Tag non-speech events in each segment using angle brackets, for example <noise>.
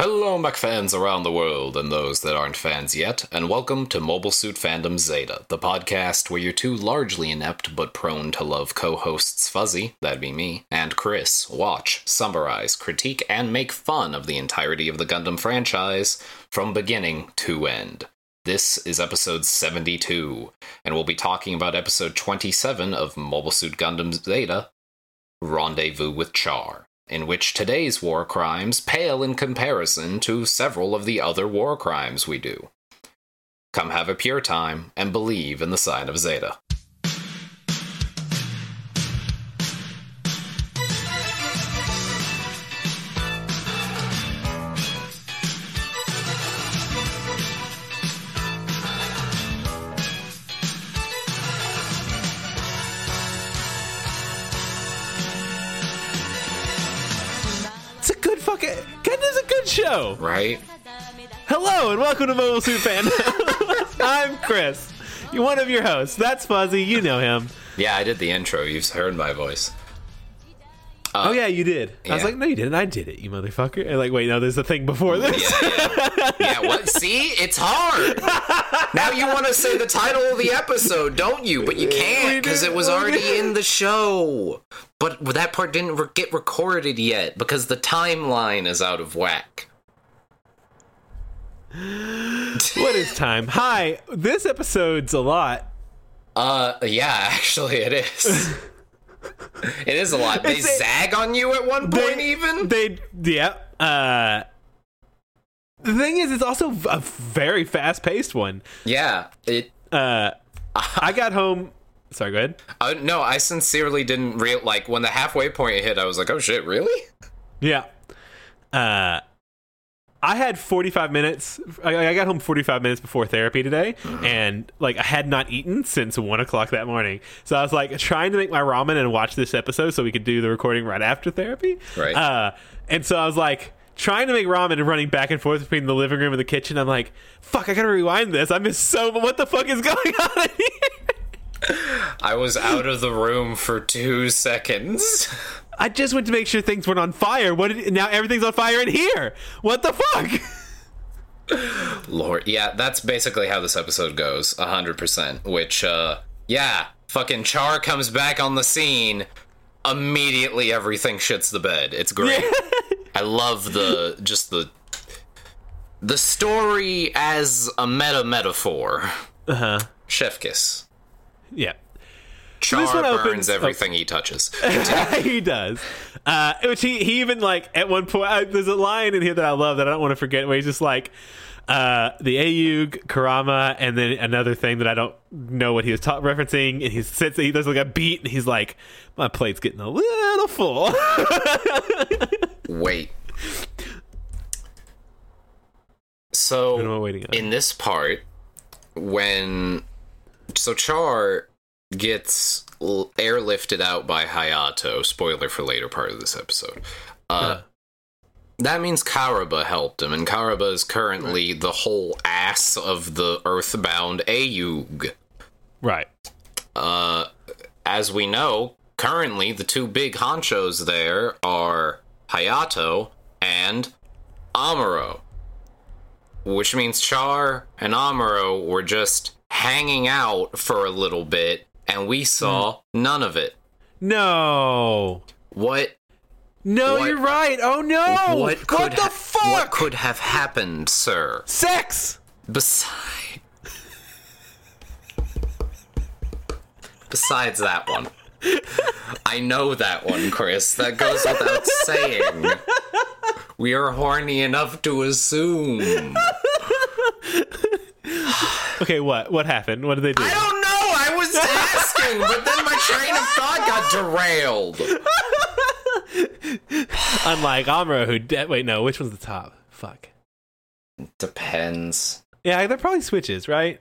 Hello, Mech fans around the world and those that aren't fans yet, and welcome to Mobile Suit Fandom Zeta, the podcast where your two largely inept but prone to love co hosts Fuzzy, that'd be me, and Chris watch, summarize, critique, and make fun of the entirety of the Gundam franchise from beginning to end. This is episode 72, and we'll be talking about episode 27 of Mobile Suit Gundam Zeta Rendezvous with Char in which today's war crimes pale in comparison to several of the other war crimes we do. Come have a pure time and believe in the sign of Zeta. Show. Right? Hello and welcome to Mobile Suit Fandom. <laughs> I'm Chris, one of your hosts. That's Fuzzy. You know him. Yeah, I did the intro. You've heard my voice. Uh, oh yeah, you did. I was like, no, you didn't. I did it, you motherfucker. And like, wait, no, there's a thing before this. Yeah, yeah. yeah, what? <laughs> See? It's hard. Now you want to say the title of the episode, don't you? But you can't because it was already in the show. But that part didn't re- get recorded yet because the timeline is out of whack. <laughs> what is time? Hi. This episode's a lot. Uh, yeah, actually, it is. it is a lot. They <laughs> a- zag on you at one point, they, even. They, yeah. Uh, the thing is, it's also a very fast-paced one. yeah, it. Uh, I got home. Sorry, go ahead. <laughs> Uh, no, I sincerely didn't real like when the halfway point hit. I was like, "Oh shit, really?" Yeah. Uh, I had 45 minutes. I, I got home 45 minutes before therapy today, <sighs> and like I had not eaten since one o'clock that morning. So I was like trying to make my ramen and watch this episode so we could do the recording right after therapy. Right. Uh, and so I was like trying to make ramen and running back and forth between the living room and the kitchen. I'm like, fuck, I gotta rewind this. I missed so. What the fuck is <laughs> going on here? I was out of the room for two seconds. <laughs> I just went to make sure things weren't on fire. What? Did, now everything's on fire in here. What the fuck? <laughs> Lord, yeah, that's basically how this episode goes, hundred percent. Which, uh, yeah, fucking Char comes back on the scene. Immediately, everything shits the bed. It's great. <laughs> I love the just the the story as a meta metaphor. Uh huh. Chef kiss. Yeah. Char this one burns opens- oh. everything he touches. <laughs> he does. Uh, which he, he even like at one point. There's a line in here that I love that I don't want to forget where he's just like uh, the Ayug, Karama, and then another thing that I don't know what he was ta- referencing. And he sits, he does like a beat, and he's like, "My plate's getting a little full." Wait. So in this part, when so Char gets l- airlifted out by Hayato, spoiler for later part of this episode. Uh, that means Karaba helped him, and Karaba is currently the whole ass of the Earthbound Ayug. right. Uh, as we know, currently the two big honchos there are Hayato and Amuro. Which means Char and Amuro were just hanging out for a little bit, and we saw none of it. No. What No, What- you're right. Oh no. what could the ha- fuck? what could have happened, sir? Sex. Besides Besides that one. I know that one, Chris. That goes without saying. We are horny enough to assume. <laughs> Okay, what? What happened? What did they do? I don't know. I was asking, but then my train of thought got derailed. <laughs> Unlike Amuro, who de- wait, no, which one's the top? Fuck. Depends. Yeah, they're probably switches, right?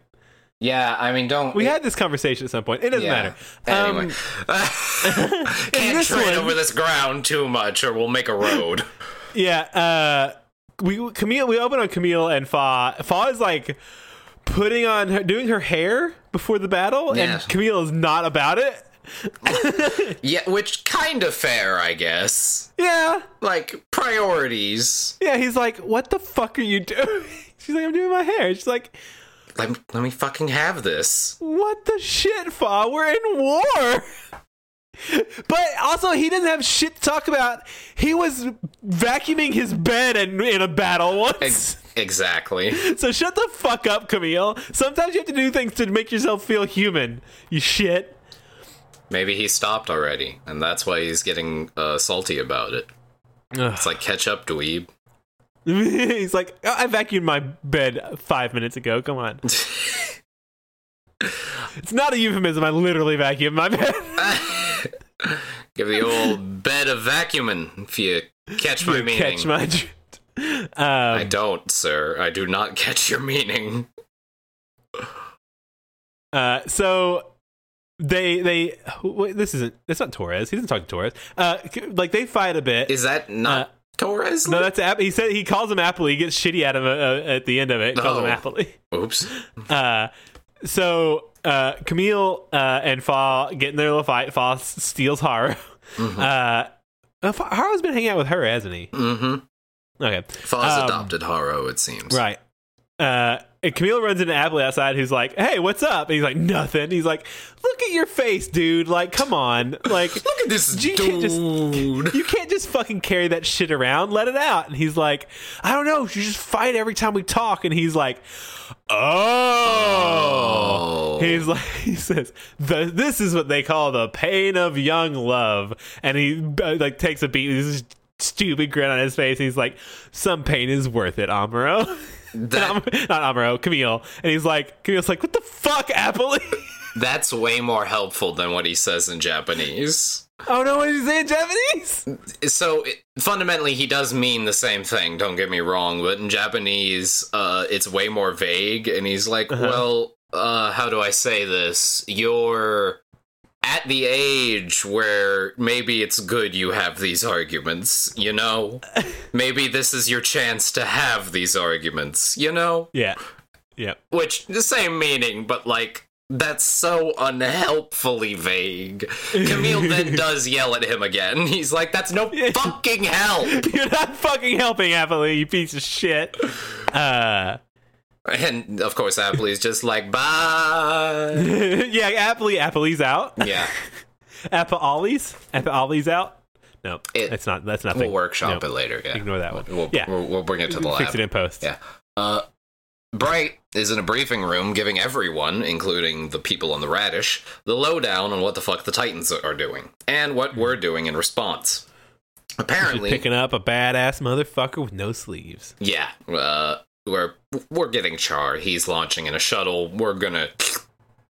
Yeah, I mean, don't. We had this conversation at some point. It doesn't yeah. matter. Anyway, Um, <laughs> <laughs> can't tread over this ground too much, or we'll make a road. yeah, uh, we Kamille. We open on Kamille and Fa. Fa is like putting on her, doing her hair before the battle, Yeah. and Kamille is not about it. <laughs> Yeah, which kind of fair, I guess. Yeah, Like priorities. yeah. He's like, "What the fuck are you doing?" <laughs> She's like, "I'm doing my hair." She's like, Let me, let me fucking have this. "What the shit, Fa? We're in war." <laughs> But also, he doesn't have shit to talk about. He was vacuuming his bed in, in a battle once. Ex- exactly. So shut the fuck up, Kamille. Sometimes you have to do things to make yourself feel human. You shit. Maybe he stopped already, and that's why he's getting uh, salty about it. It's like catch up, dweeb. <laughs> He's like, "Oh, I vacuumed my bed five minutes ago. Come on. <laughs> it's not a euphemism. I literally vacuumed my bed. <laughs> Give the old bed of vacuuming if you catch my meaning. Catch my drift. <laughs> I Um, don't, sir. I do not catch your meaning. uh, so they they wait, this isn't it's not Torres. He doesn't talk to Torres. Uh, like they fight a bit. Is that not Torres? no, that's App. He said he calls him Apple. He gets shitty at him uh, uh, at the end of it. Calls him Oh. Apple. Oops. <laughs> Uh, so uh, Kamille uh, and Fa get in their little fight. Fa steals Haro. Uh, uh, Fa- Haro's been hanging out with her, hasn't he? Mm-hmm. Okay, Fa's Um, adopted Haro, it seems. right. Uh, and Kamille runs into Apple outside, who's like, "Hey, what's up?" And he's like, "Nothing." He's like, "Look at your face, dude. Like, come on. Like, <laughs> Look at this you can't just dude. you can't just fucking carry that shit around. Let it out." And he's like, "I don't know. You just fight every time we talk." And he's like, "Oh." Oh. He's like, <laughs> he says, the, "This is what they call the pain of young love," and he uh, like takes a beat. He's this stupid grin on his face. He's like, "Some pain is worth it, Amuro." <laughs> That- <laughs> Not Amuro, Kamille. And he's like, Kamille's like, "What the fuck, Apple?" <laughs> That's way more helpful than what he says in Japanese. oh no, what did he say in Japanese? So it, fundamentally, he does mean the same thing. Don't get me wrong, but in Japanese, uh, it's way more vague. And he's like, "Well, uh, how do I say this? You're at the age where maybe it's good you have these arguments. You know, <laughs> maybe this is your chance to have these arguments. You know, Yeah, yeah. which the same meaning, but like." That's so unhelpfully vague. Kamille then <laughs> does yell at him again. He's like, "That's no fucking help." <laughs> You're not fucking helping, Apple, you piece of shit. Uh, And of course, Apolly's just like, bye. <laughs> yeah, Apple, Apple's out. Yeah, <laughs> Apple Ollie's, Apple Ollie's out. No, It- it's not. That's nothing. we'll workshop No. it later. Yeah, Ignore that one. We'll, Yeah. we'll, we'll bring it to the lab. Fix it in post. Yeah. Uh, Bright is in a briefing room giving everyone, including the people on the radish, the lowdown on what the fuck the Titans are doing and what we're doing in response. Apparently, picking up a badass motherfucker with no sleeves. yeah, uh, we're we're getting Char. He's launching in a shuttle. We're gonna.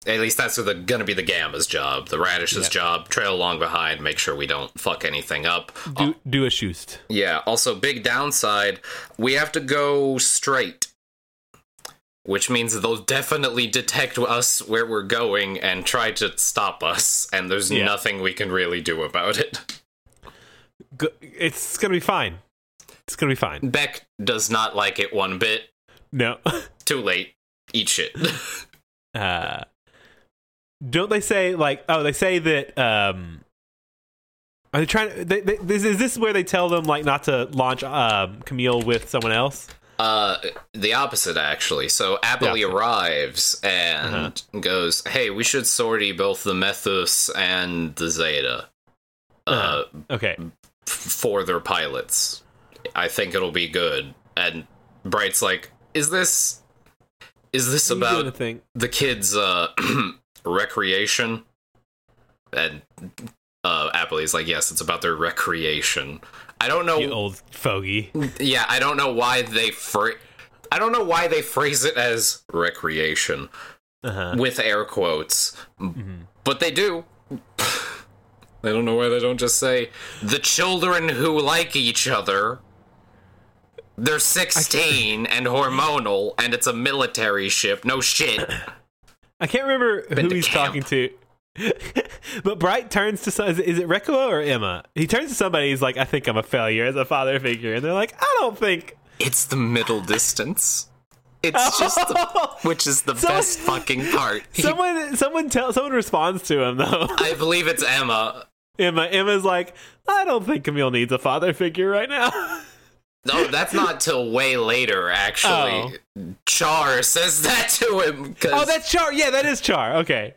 At least that's the, gonna be the Gamma's job, the Radish's Yeah. job. Trail along behind, make sure we don't fuck anything up. Do do a shoost. Yeah, also big downside, we have to go straight. Which means they'll definitely detect us where we're going and try to stop us, and there's Yeah. nothing we can really do about it. It's gonna be fine. It's gonna be fine. Beck does not like it one bit. No. <laughs> Too late. Eat shit. <laughs> uh don't they say like oh they say that um are they trying to they, they, this, is this where they tell them like not to launch um kamille with someone else Uh, the opposite actually. So Apolly arrives and goes, "Hey, we should sortie both the Methus and the Zeta, uh, okay f- for their pilots. I think it'll be good." And Bright's like, "Is this, is this about the the kids' uh, <clears throat> recreation?" And uh, Apolly's like, "Yes, it's about their recreation." I don't know you old fogey yeah, I don't know why they fra- I don't know why they phrase it as recreation uh-huh with air quotes, but they do. <sighs> I don't know why they don't just say the children who like each other. They're 16 and hormonal, and it's a military ship. No shit. <coughs> i can't remember Been who he's camp. talking to <laughs> but bright turns to is it Reccoa or emma he turns to somebody he's like i think i'm a failure as a father figure and they're like i don't think It's the middle distance. It's <laughs> just, the, which is the Someone- best fucking part. <laughs> Someone someone tell someone responds to him though. I believe it's Emma. Emma Emma's like, I don't think Kamille needs a father figure right now. No, that's not till way later. Actually, oh. Char says that to him. 'cause- oh, that's Char. Yeah, that is Char. Okay.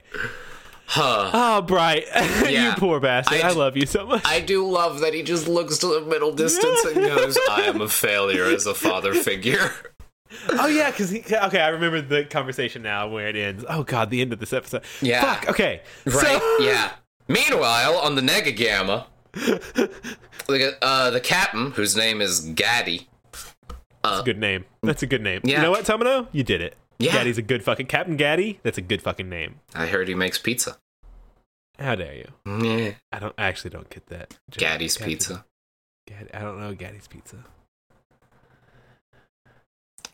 Huh. Oh, Bright. <laughs> you poor bastard. I love you so much. I do love that he just looks to the middle distance and goes, "I am a failure as a father figure." <laughs> oh yeah, because he. okay, I remember the conversation now where it ends. Oh god, the end of this episode. Yeah. Fuck. Okay. Right? So, <laughs> yeah. Meanwhile, on the Negagamma, the <laughs> uh, the captain, whose name is Gaddy, That's a good name. That's a good name. Yeah. You know what, Tomino? You did it. Yeah. Gaddy's a good fucking Captain Gaddy. That's a good fucking name. I heard he makes pizza. How dare you? Yeah. I don't. I actually don't get that. Gaddy's Gaddy- pizza. Gaddy, I don't know Gaddy's pizza.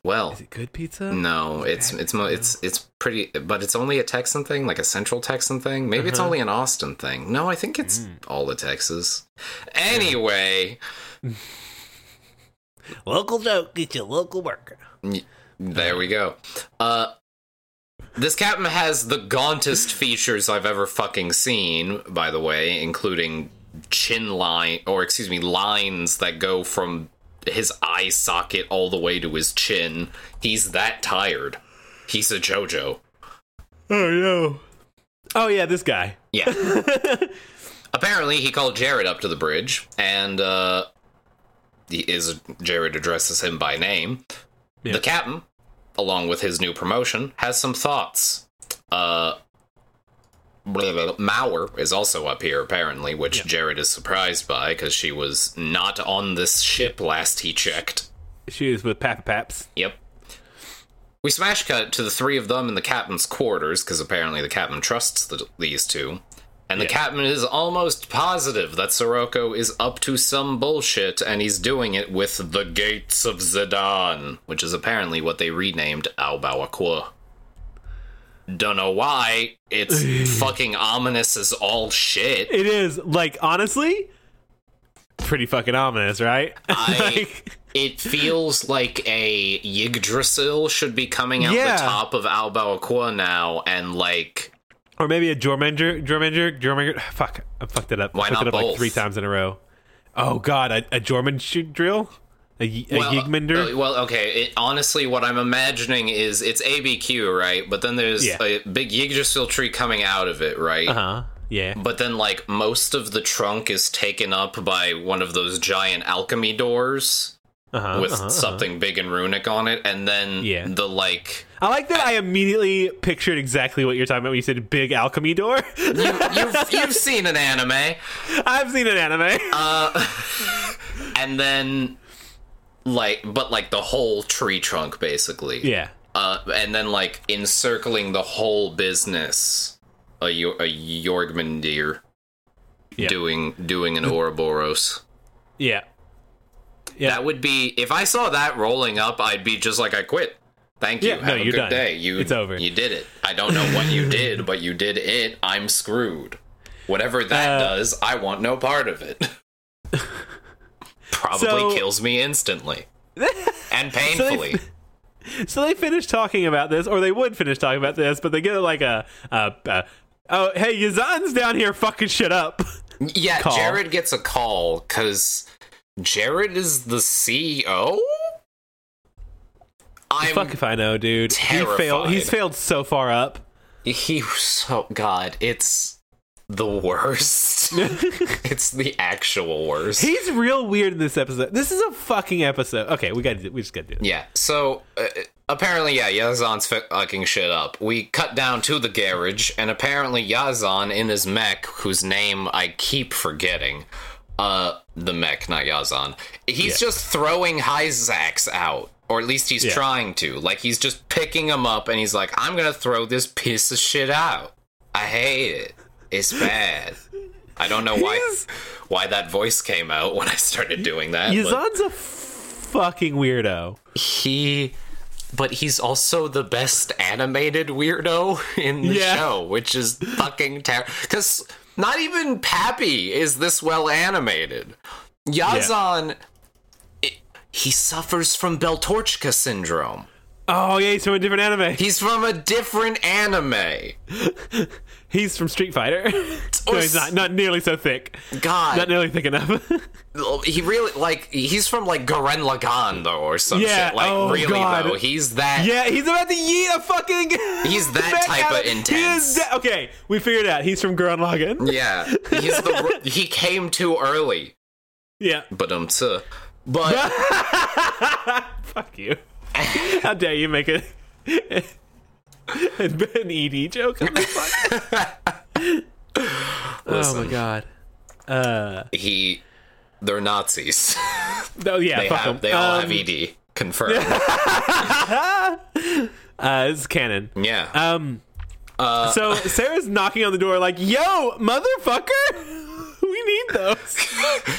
Well, Is it good pizza? no, it's it's mo- it's it's pretty, but it's only a Texan thing, like a Central Texan thing. Maybe it's Uh-huh. only an Austin thing. No, I think it's Mm. all of Texas. Anyway, <laughs> Local joke. Get your local worker. there we go. Uh. This captain has the gauntest features I've ever fucking seen, by the way, including chin line, or excuse me, lines that go from his eye socket all the way to his chin. He's that tired. He's a JoJo. Oh no. Oh yeah, this guy. Yeah. <laughs> Apparently, he called Jerid up to the bridge, and uh, he is Jerid addresses him by name. The captain, along with his new promotion, has some thoughts. Uh, blah, blah, blah. Mauer is also up here apparently, which Yeah. Jerid is surprised by because she was not on this ship last he checked. She is with Papa Paps. Yep. We smash cut to the three of them in the captain's quarters because apparently the captain trusts the, these two. And the Yeah. captain is almost positive that Sirocco is up to some bullshit and he's doing it with the Gates of Zedan, which is apparently what they renamed A Baoa Qu. Don't know why. It's <laughs> fucking ominous as all shit. It is like honestly, pretty fucking ominous, right? I- <laughs> Like, It feels like a Yggdrasil should be coming out Yeah. the top of A Baoa Qu now, and like, or maybe a Jormanger, Jormanger, Jormanger. <sighs> Fuck, I fucked it up. Why I fucked not it up like three times in a row. Oh god, a, a Jorman drill, a, a well, Yigmander. uh, well, okay. It, honestly, what I'm imagining is it's ABQ, right? But then there's Yeah. a big Yggdrasil tree coming out of it, right? Uh huh. Yeah. But then, like, most of the trunk is taken up by one of those giant alchemy doors Uh huh. with uh-huh, uh-huh. something big and runic on it, and then Yeah. the like. I like that. I immediately pictured exactly what you're talking about when you said big alchemy door. You, you've, you've seen an anime. <laughs> I've seen an anime. Uh, <laughs> and then like but like the whole tree trunk basically yeah. uh and then like encircling the whole business a, a Jorgmundir Yeah. doing doing an Ouroboros. Yeah. Yeah. That would be if I saw that rolling up, I'd be just like I quit. Thank you. Yeah, no, Have a you're good done. day. You It's over. You did it. I don't know what you did, but you did it. I'm screwed. Whatever that Uh, does, I want no part of it. <laughs> Probably So- kills me instantly. <laughs> and painfully. <laughs> So they finish talking about this, or they would finish talking about this, but they get like a, a, a oh hey, Yazan's down here fucking shit up. yeah, call. Jerid gets a call because Jerid is the CEO? I'm Fuck if I know, dude. He failed. He's failed so far up. He so God, it's the worst. <laughs> it's the actual worst. He's real weird in this episode. This is a fucking episode. Okay, we got to. We just got to do this. yeah. So uh, apparently, yeah, Yazan's fucking shit up. We cut down to the garage, and apparently Yazan in his mech, whose name I keep forgetting. Uh, the mech, not Yazan. He's Yeah. just throwing Hyzax out. Or at least he's Yeah. trying to. Like, he's just picking him up and he's like, I'm gonna throw this piece of shit out. I hate it. It's bad. I don't know why He's- why that voice came out when I started doing that. Yazan's a fucking weirdo. he but he's also the best animated weirdo in the Yeah. show, which is fucking terrible. Because not even Pappy is this well animated. Yazan, it- he suffers from Beltorchika syndrome. Oh yeah, he's from a different anime. He's from a different anime. <laughs> He's from Street Fighter. <laughs> no, he's not. Not nearly so thick. God, Not nearly thick enough. <laughs> he really like he's from like Gurren Lagann though, or some Yeah, shit. Like oh, really God. though, he's that. yeah, he's about to yeet a fucking. <laughs> He's that type of He is okay, we figured out. He's from Gurren Lagann. Yeah, he's the he came too early, Yeah. but um, too. but Fuck you. How dare you make it <laughs> an ED joke on this podcast? Oh my god. Uh, he they're Nazis. <laughs> oh yeah, they fuck have 'em. they all Um, have ED confirmed. <laughs> Uh, this is canon. yeah. Um, Uh, so Sarah's knocking on the door, like, "Yo, motherfucker, we need those."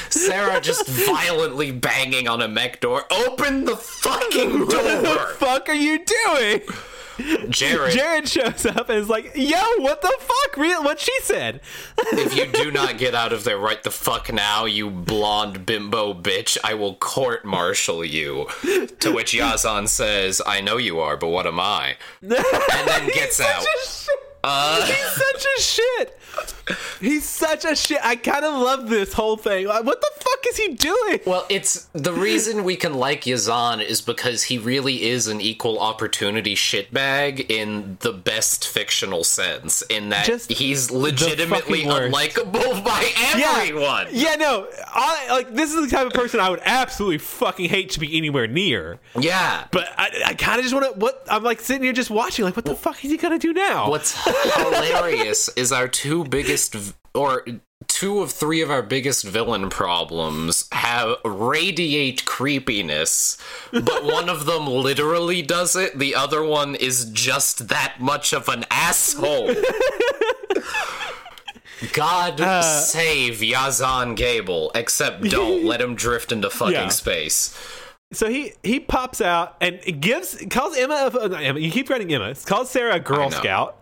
Sarah just violently banging on a mech door. Open the fucking door. what the door. fuck are you doing? Jerid, Jerid shows up and is like, "Yo, what the fuck? Real? What she said?" if you do <laughs> not get out of there right the fuck now, you blonde bimbo bitch, I will court martial you. To which Yazan says, I know you are, but what am I? <laughs> And then gets out. Uh, He's such a shit. He's such a shit. I kind of love this whole thing. Like, What the fuck is he doing? well, it's the reason we can like Yazan is because he really is an equal opportunity shitbag in the best fictional sense. In that Just he's legitimately unlikable <laughs> by everyone. Yeah, no. I, like this is the type of person I would absolutely fucking hate to be anywhere near. Yeah. But I, I kind of just want to. What I'm like sitting here just watching. Like, what the fuck is he gonna do now? What's hilarious is our two biggest, or two of three of our biggest villain problems have radiate creepiness, but <laughs> one of them literally does it. The other one is just that much of an asshole. <laughs> God Uh, save Yazan Gable, except <laughs> don't let him drift into fucking Yeah. space. So he he pops out and gives calls Emma. Emma. You keep writing Emma. Calls Sarah a Girl Scout.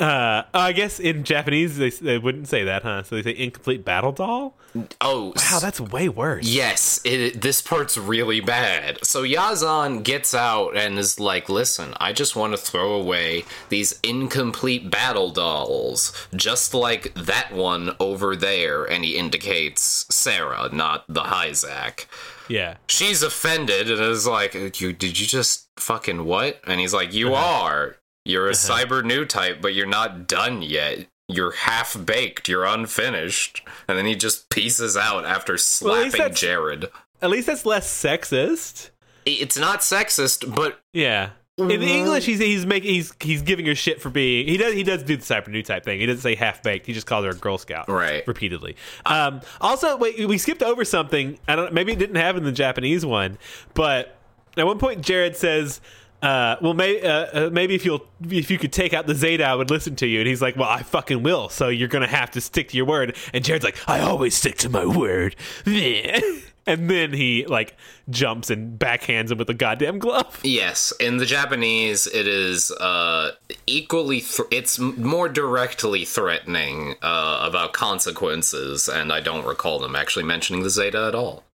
Uh, I guess in Japanese they, they wouldn't say that, huh? So they say incomplete battle doll. Oh, Wow, that's way worse. Yes, it, this part's really bad. So Yazan gets out and is like, listen, I just want to throw away these incomplete battle dolls, just like that one over there. And he indicates Sarah, not the Hyzak. Yeah. She's offended and is like, you, did you just fucking what? And he's like, you are. You're a cyber new type, but you're not done yet. You're half baked. You're unfinished. And then he just pieces out after slapping that's- Jerid. At least that's less sexist. It's not sexist, but Yeah. In Mm-hmm. English, he's he's making he's he's giving her shit for being he does he does do the cyber new type thing. He doesn't say half baked. He just calls her a Girl Scout, Right. Repeatedly. Um, also, wait, we skipped over something. I don't. Maybe it didn't have in the Japanese one, but at one point, Jerid says. Uh, well, may, uh, uh, maybe if you'll if you could take out the Zeta, I would listen to you. And he's like, "Well, I fucking will." So you're gonna have to stick to your word. And Jerid's like, "I always stick to my word." <laughs> and then he like jumps and backhands him with a goddamn glove. yes, in the Japanese, it is uh, equally. Th- it's more directly threatening uh, about consequences, and I don't recall them actually mentioning the Zeta at all.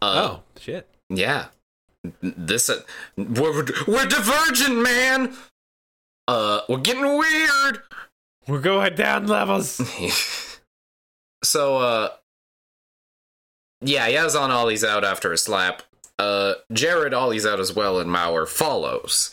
oh shit! Yeah, this uh, we're we're divergent, man. Uh, we're getting weird. We're going down levels. <laughs> so uh yeah yazan ollies out after a slap uh jerid ollies out as well and mauer follows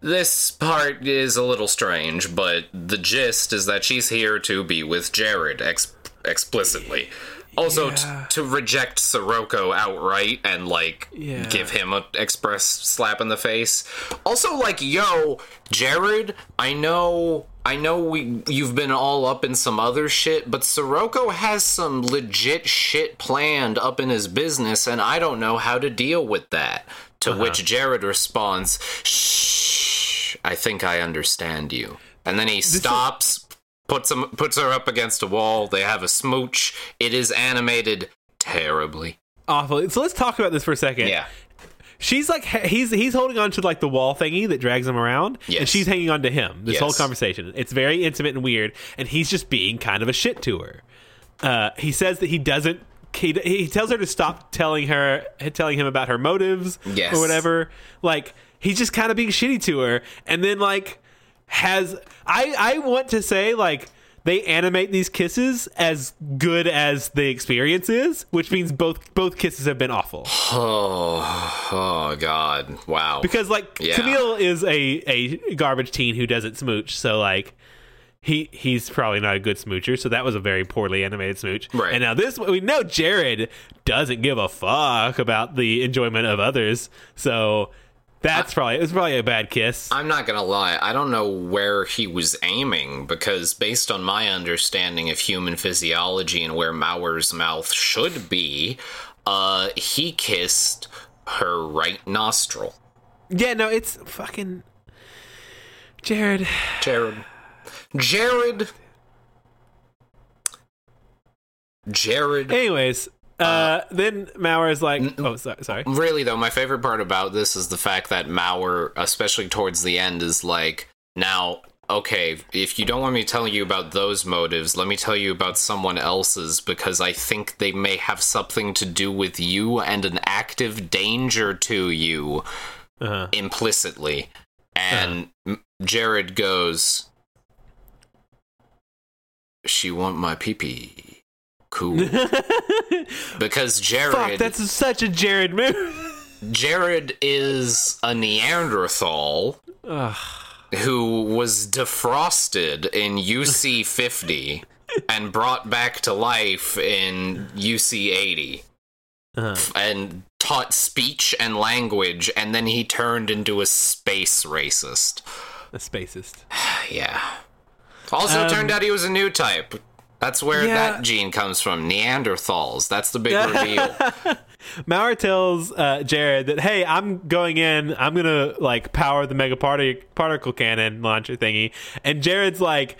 this part is a little strange but the gist is that she's here to be with jerid ex- explicitly also t- to reject Sirocco outright and like Yeah. give him a express slap in the face. Also like yo, Jerid, I know I know we you've been all up in some other shit, but Sirocco has some legit shit planned up in his business and I don't know how to deal with that. To uh-huh. which Jerid responds, "Shh, I think I understand you." And then he stops, puts him puts her up against a wall. They have a smooch. It is animated terribly. Awful. So let's talk about this for a second. Yeah. She's like he's he's holding on to like the wall thingy that drags him around, and she's hanging on to him. This Yes. whole conversation, it's very intimate and weird, and he's just being kind of a shit to her. Uh, he says that he doesn't. He, he tells her to stop telling her telling him about her motives Yes. or whatever. Like he's just kind of being shitty to her, and then like has I I want to say like they animate these kisses as good as the experience is, which means both both kisses have been awful. <sighs> Oh, oh God! Wow. Because like Yeah. Kamille is a a garbage teen who doesn't smooch, so like he he's probably not a good smoocher. So that was a very poorly animated smooch. Right. And now this we know Jerid doesn't give a fuck about the enjoyment of others. So that's probably it was probably a bad kiss. I'm not gonna lie, I don't know where he was aiming because, based on my understanding of human physiology and where Mauer's mouth should be, uh, he kissed her right nostril. yeah, no, it's fucking Jerid. Jerid. Jerid. Jerid. Anyways, uh, then is like, oh, sorry, sorry. really though my favorite part about this is the fact that Mauer, especially towards the end, is like now. Okay, if you don't want me telling you about those motives, let me tell you about someone else's because I think they may have something to do with you and an active danger to you Uh-huh. implicitly. And M Jerid goes, She want my pee pee. Cool. <laughs> because Jerid Fuck, that's such a Jerid move. <laughs> Jerid is a Neanderthal who was defrosted in UC 50 <laughs> and brought back to life in UC 80 and taught speech and language, and then he turned into a space racist. a spacist. <sighs> Yeah. Also, Um, turned out he was a new type. That's where Yeah. that gene comes from. Neanderthals. That's the big reveal. <laughs> Mauer tells uh, Jerid that, hey, I'm going in. I'm gonna like power the mega party particle cannon launcher thingy. And Jerid's like,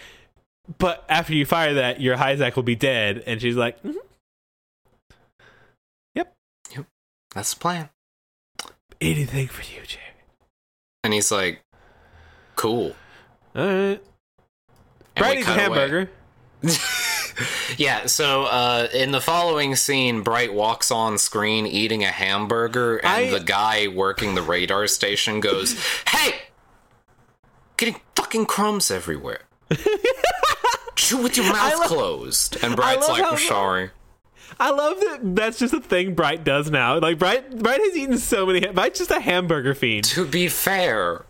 but after you fire that, your Isaac will be dead. And she's like, "Yep, yep, That's the plan. anything for you, Jared. And he's like, cool. All right. And a hamburger. <laughs> <laughs> Yeah, so uh, in the following scene, Bright walks on screen eating a hamburger, and I- the guy working the radar station goes, Hey! Getting fucking crumbs everywhere. <laughs> Chew with your mouth love- closed. And Bright's like, I'm sorry. I love that. That's just a thing Bright does now. Like Bright, Bright has eaten so many. Bright's just a hamburger fiend. To be fair,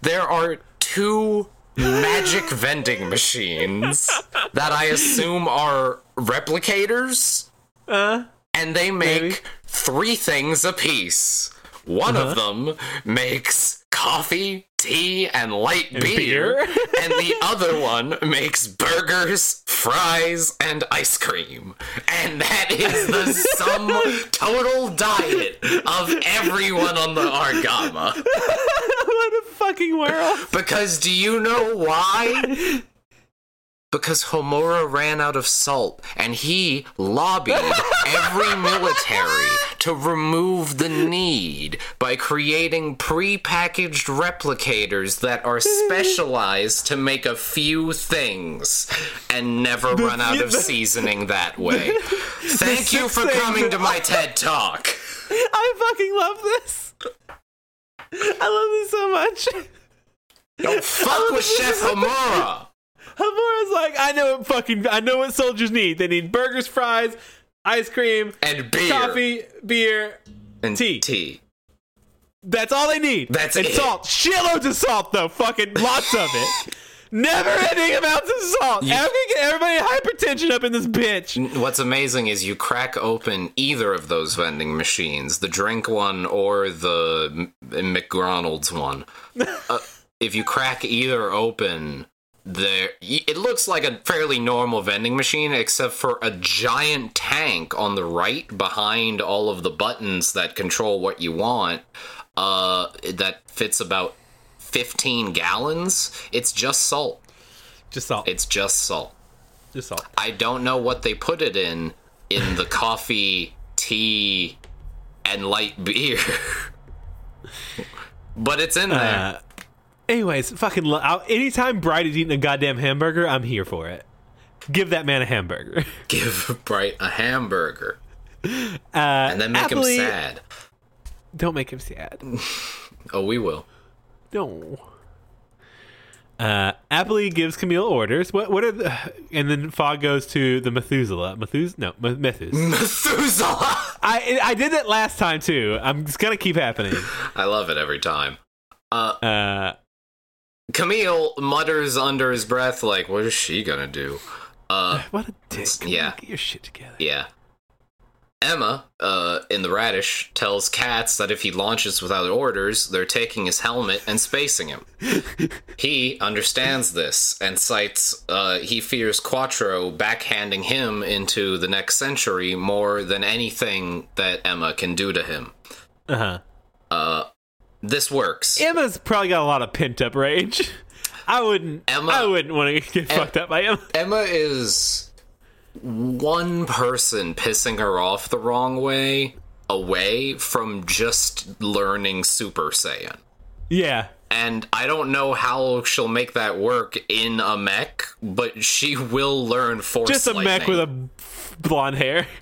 there are two magic vending machines <laughs> that I assume are replicators. Uh, and they make Maybe. three things apiece. One of them makes coffee, tea, and light beer, beer. <laughs> and the other one makes burgers, fries, and ice cream. And that is the <laughs> sum total diet of everyone on the Argama. <laughs> what a fucking world. Because do you know why? Because Homura ran out of salt, and he lobbied <laughs> every military to remove the need by creating pre-packaged replicators that are <laughs> specialized to make a few things and never run out of seasoning that way. <laughs> Thank you for coming to my TED Talk. I fucking love this. I love this so much. Don't fuck with Chef Homura. Hamura's like, I know what fucking, I know what soldiers need. They need burgers, fries, ice cream, And beer. coffee, beer. and tea. Tea. That's all they need. That's and it. salt. Shitloads of salt, though. Fucking lots of it. <laughs> Never ending amounts of salt. I'm gonna get everybody hypertension up in this bitch. What's amazing is you crack open either of those vending machines, the drink one or the McDonald's one. <laughs> uh, if you crack either open, there it looks like a fairly normal vending machine, except for a giant tank on the right behind all of the buttons that control what you want. Uh, that fits about fifteen gallons. It's just salt. Just salt. It's just salt. Just salt. I don't know what they put it in in the <laughs> coffee, tea, and light beer. <laughs> but it's in there. Uh, anyways, fucking. Lo- I'll, anytime Bright is eating a goddamn hamburger, I'm here for it. Give that man a hamburger. <laughs> Give Bright a hamburger Uh, and then make happily- him sad. Don't make him sad. <laughs> Oh, we will. No. Uh, Apolly gives Kamille orders. What? What are the? And then Fog goes to the Methuselah. Methus? No, M- Methus. Methuselah! I I did that last time too. I'm just gonna keep happening. <laughs> I love it every time. Uh, Uh, Kamille mutters under his breath, like, what is she gonna do? Uh, <laughs> what a dick. Yeah. get your shit together. yeah. Emma, uh, in the radish, tells Katz that if he launches without orders, they're taking his helmet and spacing him. <laughs> he understands this and cites uh, he fears Quattro backhanding him into the next century more than anything that Emma can do to him. Uh huh. This works. Emma's probably got a lot of pent up rage. I wouldn't. Emma- I wouldn't want to get fucked up by Emma. Emma is one person pissing her off the wrong way away from just learning Super Saiyan. Yeah. And I don't know how she'll make that work in a mech, but she will learn Force Just a mech with a blonde hair. <laughs>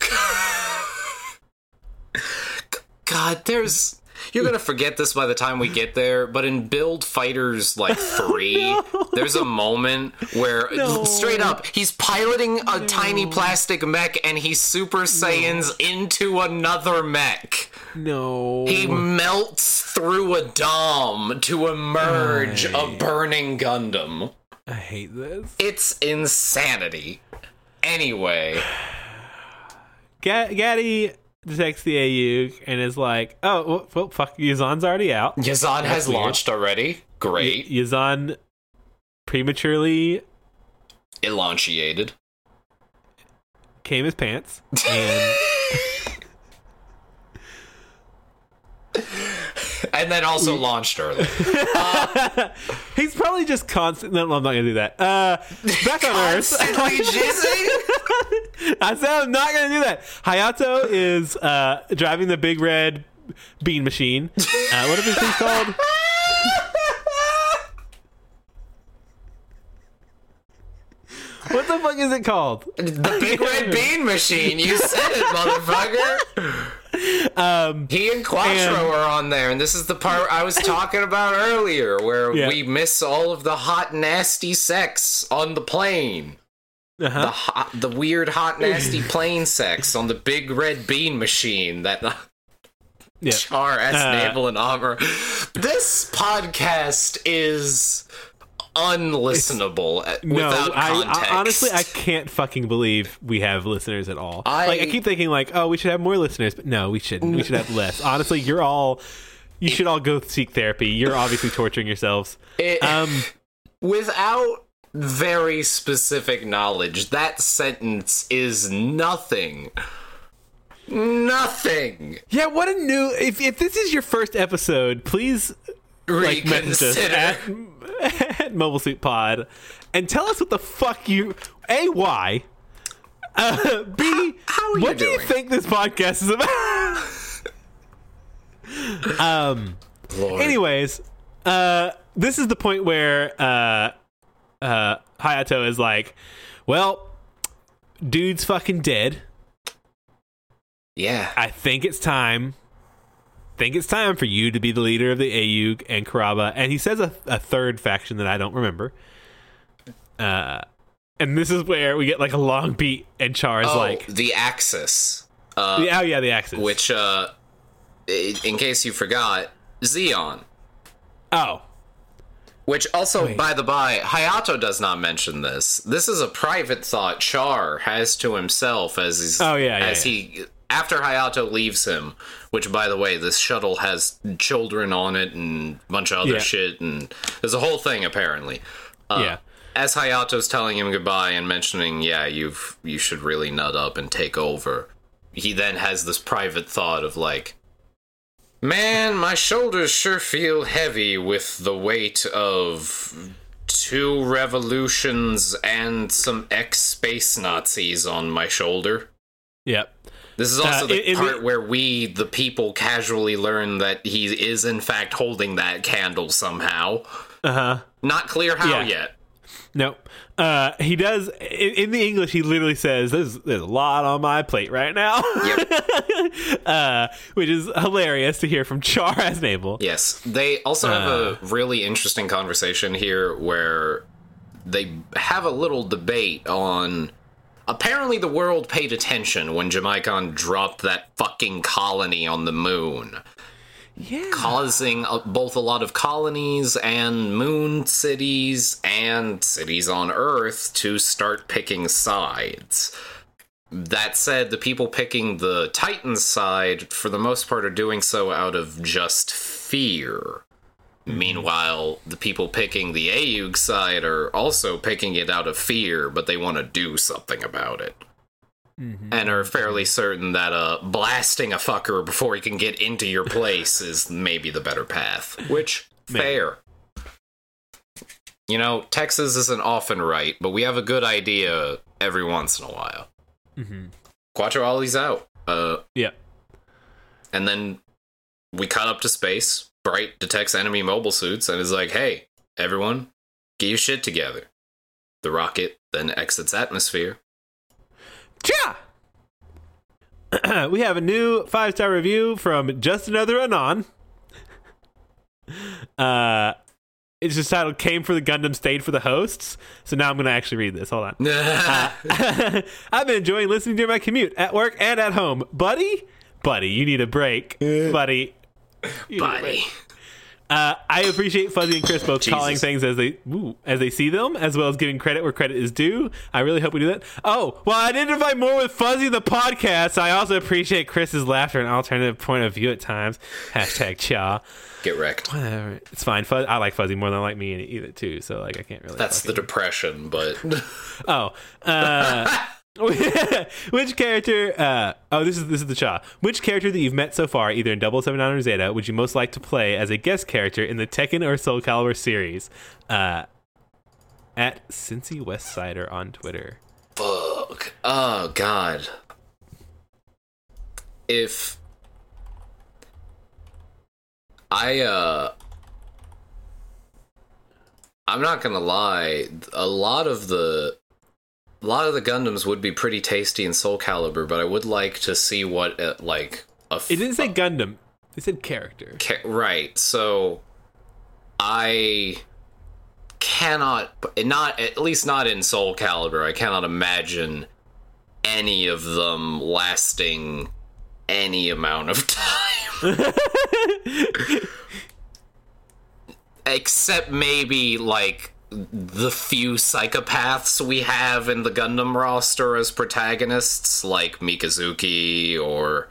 God, there's. You're gonna forget this by the time we get there, but in Build Fighters like <laughs> three, there's a moment where No. straight up he's piloting a tiny plastic mech and he Super Saiyans into another mech. No. He melts through a dom to emerge a burning Gundam. I hate this. It's insanity. Anyway, <sighs> Ga- Gaddy detects the AU and is like, "Oh, well, fuck, Yazan's already out." Yazan has weird. launched already. Great. Yazan prematurely Elonchiated. came his pants, <laughs> and <laughs> And then also launched early. <laughs> he's probably just constant. No, I'm not gonna do that. Uh, back on Earth. <laughs> I said I'm not gonna do that. Hayato is uh, driving the big red bean machine. Uh, what are these things called? <laughs> What the fuck is it called? The big red bean machine. You said it, motherfucker. Um, He and Quattro And- are on there, and this is the part I was talking about earlier, where Yeah. we miss all of the hot, nasty sex on the plane. The uh-huh. hot, the weird, hot, nasty plane sex on the big red bean machine that Yeah. Char S. Uh, Naval and Armor. This podcast is unlistenable uh, No, without I, context. I honestly I can't fucking believe we have listeners at all. I- like I keep thinking like, oh, we should have more listeners, but no, we shouldn't. We should have less. <laughs> Honestly, you're all you should all go seek therapy. You're obviously torturing yourselves. It- Um without very specific knowledge, that sentence is nothing. Nothing. yeah, what a new if if this is your first episode, please like us at, <laughs> at Mobile Suit Pod and tell us what the fuck you A why uh, B how are you what do you think this podcast is about? <laughs> um Lord. Anyways, uh, this is the point where uh, uh, Hayato is like, "Well, dude's fucking dead. yeah. I think it's time. Think it's time for you to be the leader of the Ayug and Karaba." And he says a, a third faction that I don't remember. Uh, and this is where we get like a long beat, and Char is oh, like, the Axis. Uh, "Oh yeah, the Axis." which, uh, in case you forgot, Zeon. oh, Which also, Wait. by the by, Hayato does not mention this. This is a private thought Char has to himself as he's Oh, yeah, yeah, as yeah. he after Hayato leaves him. Which, by the way, this shuttle has children on it and a bunch of other Yeah. shit, and there's a whole thing apparently. Uh, yeah. As Hayato's telling him goodbye and mentioning, yeah, you've you should really nut up and take over. He then has this private thought of like, Man, my shoulders sure feel heavy with the weight of two revolutions and some ex space Nazis on my shoulder. Yep. This is also Uh, the it- it- part where we, the people, casually learn that he is in fact holding that candle somehow. Uh huh. Not clear how Yeah. yet. Nope. Uh, he does in, in the English. He literally says, "There's there's a lot on my plate right now," Yep. <laughs> uh, which is hilarious to hear from Char <laughs> Aznable. Yes. They also have a really interesting conversation here where they have a little debate on. Apparently, the world paid attention when Jamaican dropped that fucking colony on the moon, Yeah. causing a, both a lot of colonies and moon cities and cities on Earth to start picking sides. That said, the people picking the Titan side, for the most part, are doing so out of just fear. Meanwhile, the people picking the Ayug side are also picking it out of fear, but they want to do something about it. And are fairly certain that uh, blasting a fucker before he can get into your place <laughs> is maybe the better path. Which, fair. You know, Texas isn't often right, but we have a good idea every once in a while. Mm-hmm. Quattro Ollie's out. Uh, Yeah. and then we cut up to space. Bright detects enemy mobile suits and is like, hey, everyone, get your shit together. The rocket then exits atmosphere. Cha! <clears throat> we have a new five star review from Just Another Anon. <laughs> Uh, it's just titled "Came for the Gundam, Stayed for the Hosts." So now I'm going to actually read this. Hold on. <laughs> <laughs> I've been enjoying listening to my commute at work and at home, buddy. Buddy, you need a break, buddy. You need a break. Buddy. Uh, I appreciate Fuzzy and Chris both calling things as they ooh, as they see them, as well as giving credit where credit is due. I really hope we do that. Oh, well, I identify more with Fuzzy the podcast. I also appreciate Chris's laughter and alternative point of view at times. Hashtag cha. Get wrecked. Whatever. It's fine. Fuzz, I like Fuzzy more than I like me either too. So like, I can't really. That's the fucking- depression, but <laughs> Oh, uh, <laughs> <laughs> which character? Uh, oh, this is this is the Cha. Which character that you've met so far, either in Double Seven Nine or Zeta, would you most like to play as a guest character in the Tekken or Soul Calibur series? Uh, at Cincy Westsider on Twitter. fuck. Oh god. If I uh I'm not gonna lie, a lot of the a lot of the Gundams would be pretty tasty in Soul Calibur, but I would like to see what uh, like a It didn't say Gundam. It said character. Ca- right. So I cannot not at least not in Soul Calibur. I cannot imagine any of them lasting any amount of <laughs> time. <laughs> Except maybe like the few psychopaths we have in the Gundam roster as protagonists, like Mikazuki or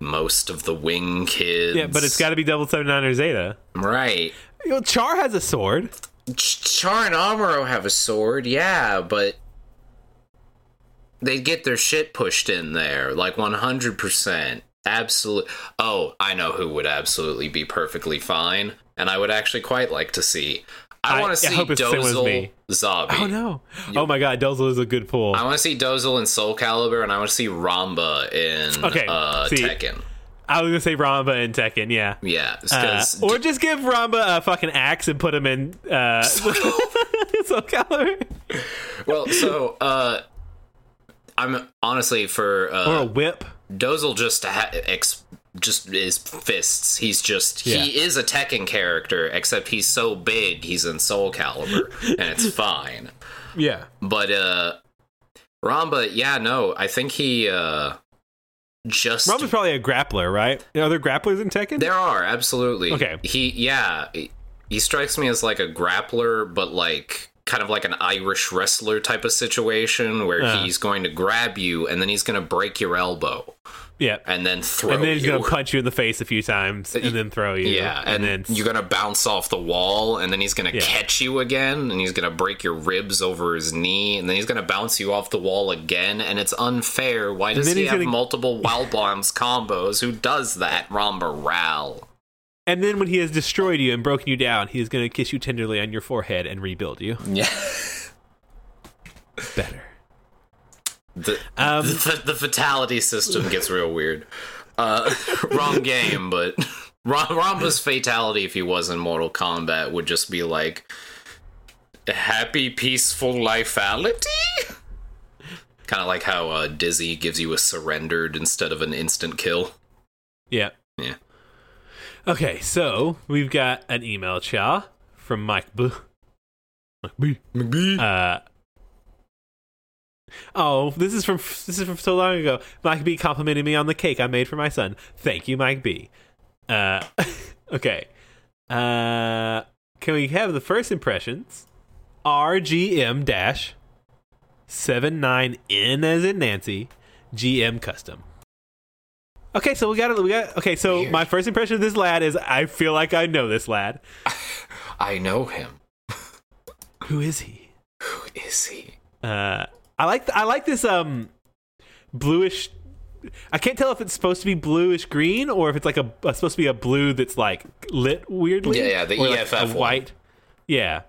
most of the Wing Kids. Yeah, but it's got to be Double Seven Nine or Zeta. right. You know, Char has a sword. Ch- Char and Amuro have a sword, yeah, but they get their shit pushed in there, like 100%. Absolute. Oh, I know who would absolutely be perfectly fine, and I would actually quite like to see. I, I- want to see hope it's the same as Dozel me. Zabi. Oh no! Oh my God, Dozel is a good pull. I want to see Dozel in Soul Calibur, and I want to see Ramba in Okay, uh, see- Tekken. I was gonna say Ramba and Tekken. Yeah. Yeah, Uh, or just give Ramba a fucking axe and put him in uh, <laughs> <laughs> Soul Calibur. well, so uh, I'm honestly for uh, Or a whip. Dozel just ha- ex- just is fists. He's just Yeah. he is a Tekken character, except he's so big. He's in Soul Calibur, and it's <laughs> fine. Yeah. But uh, Ramba, yeah, no, I think he uh just Ramba's probably a grappler, right? Are there grapplers in Tekken? there are absolutely Okay. He yeah, he strikes me as like a grappler, but like kind of like an Irish wrestler type of situation where Uh. he's going to grab you and then he's going to break your elbow yeah. and then throw And then he's you. gonna punch you in the face a few times and then throw you. Yeah, and, then you're gonna bounce off the wall, and then he's gonna Yeah. catch you again, and he's gonna break your ribs over his knee, and then he's gonna bounce you off the wall again, and it's unfair. Why does he have gonna- multiple wild bombs combos? Who does that? Ramba Ral. And then when he has destroyed you and broken you down, he is gonna kiss you tenderly on your forehead and rebuild you Yeah. better. The, Um, the, the fatality system gets real weird. Uh, <laughs> wrong game, but <laughs> Ramba's fatality, if he was in Mortal Kombat, would just be like happy, peaceful lifeality. kind of like how uh, Dizzy gives you a surrendered instead of an instant kill. Yeah. Yeah. Okay, so we've got an email, Cha, from Mike B. Mike B. McBee. Uh, oh, this is from this is from so long ago. Mike B complimented me on the cake I made for my son. Thank you, Mike B. Uh, <laughs> okay. Uh, can we have the first impressions? RGM dash seven nine N as in Nancy GM custom. Okay, so we got it. We got okay. So Weird. my first impression of this lad is I feel like I know this lad. <laughs> I know him. Who is he? Who is he? Uh, I like I like this um bluish. I can't tell if it's supposed to be bluish green or if it's like a, a supposed to be a blue that's like lit weirdly. Yeah, yeah, the or like EFF one. white. Yeah,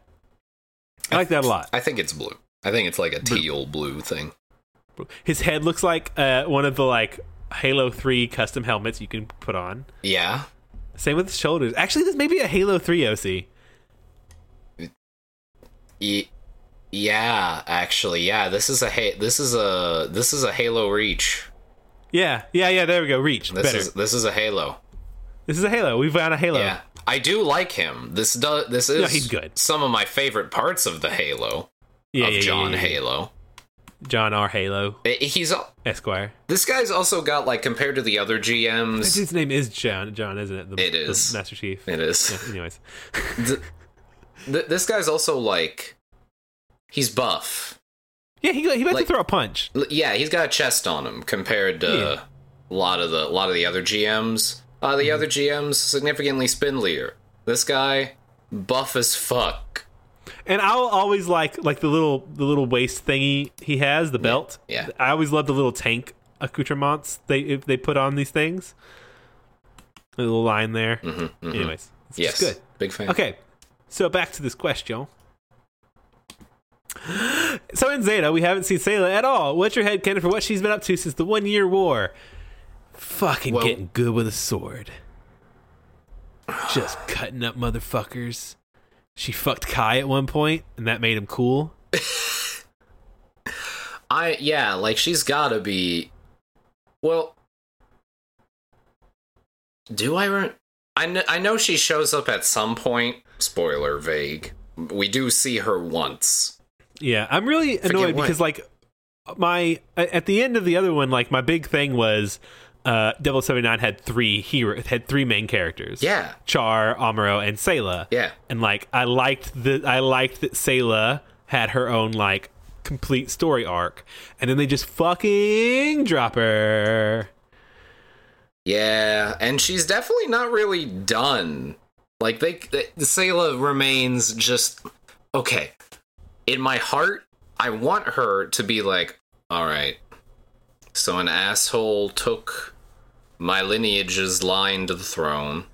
I like that a lot. I think it's blue. I think it's like a teal blue thing. His head looks like uh, one of the like Halo Three custom helmets you can put on. Yeah. Same with shoulders. Actually, this may be a Halo Three OC. E- yeah, actually, yeah. This is a ha- this is a this is a Halo Reach. Yeah, yeah, yeah. There we go. Reach This better. is this is a Halo. this is a Halo. We've got a Halo. Yeah, I do like him. This does this is Yeah, he's good. Some of my favorite parts of the Halo yeah, of yeah, John yeah. Halo. John R. Halo He's al- Esquire. this guy's also got like compared to the other GMs. His name is John. John, isn't it? The, It the. Master Chief. It is. Yeah, anyways, <laughs> Th- th- this guy's also like he's buff. yeah, he he Like- to throw a punch. Yeah, he's got a chest on him compared to Yeah. a lot of the a lot of the other GMs. Uh, the other GMs significantly spindlier. This guy buff as fuck. And I'll always like like the little the little waist thingy he has, the belt. yeah. I always love the little tank accoutrements they if they put on these things. The little line there. Anyways, it's Mm-hmm, Yes, good. Big fan. Okay, so back to this question. <gasps> So in Zeta, we haven't seen Sayla at all. What's your head canon for what she's been up to since the one year war? Fucking Well- getting good with a sword. Just cutting up motherfuckers. She fucked Kai at one point, and that made him cool. <laughs> I yeah, like she's got to be. Well, do I? Re- I kn- I know she shows up at some point. Spoiler vague. We do see her once. Yeah, I'm really annoyed because like my at the end of the other one, like my big thing was uh Devil Seventy Nine had three hero had three main characters. Yeah, Char, Amuro, and Sayla. yeah. And like I liked the I liked that Sayla had her own like complete story arc, and then they just fucking drop her. Yeah, and she's definitely not really done. Like they, they the Sayla remains just okay. In my heart, I want her to be like, all right. So an asshole took my lineage's line to the throne,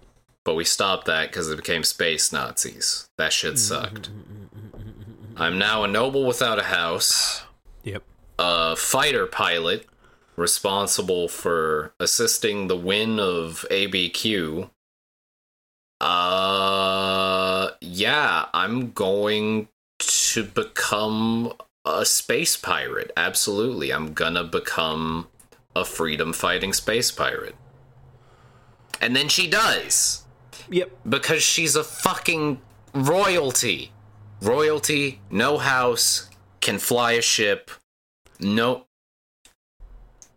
but we stopped that because it became space Nazis. That shit mm-hmm, sucked. Mm-hmm, mm-hmm, I'm now a noble without a house Yep. a fighter pilot responsible for assisting the win of ABQ. Uh, yeah, I'm going to become a space pirate. Absolutely. I'm gonna become a freedom fighting space pirate. And then she does Yep. because she's a fucking royalty. Royalty, no house, can fly a ship. No.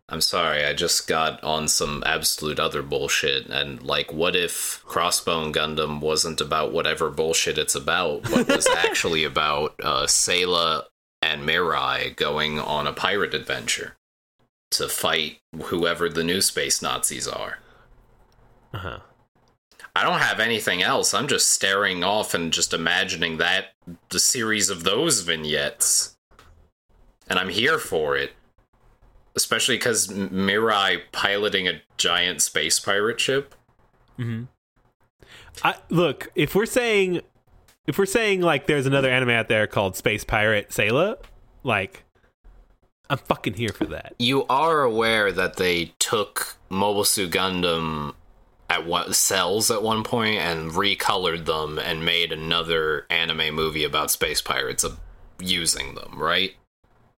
I'm sorry, I just got on some absolute other bullshit. And, like, what if Crossbone Gundam wasn't about whatever bullshit it's about, but <laughs> was actually about uh, Sayla and Mirai going on a pirate adventure to fight whoever the new space Nazis are? Uh huh. I don't have anything else. I'm just staring off and just imagining that the series of those vignettes. And I'm here for it. Especially because Mirai piloting a giant space pirate ship. I look if we're saying if we're saying like there's another anime out there called Space Pirate Sayla, like I'm fucking here for that. You are aware that they took Mobile Suit Gundam at what cells at one point and recolored them and made another anime movie about space pirates using them, right?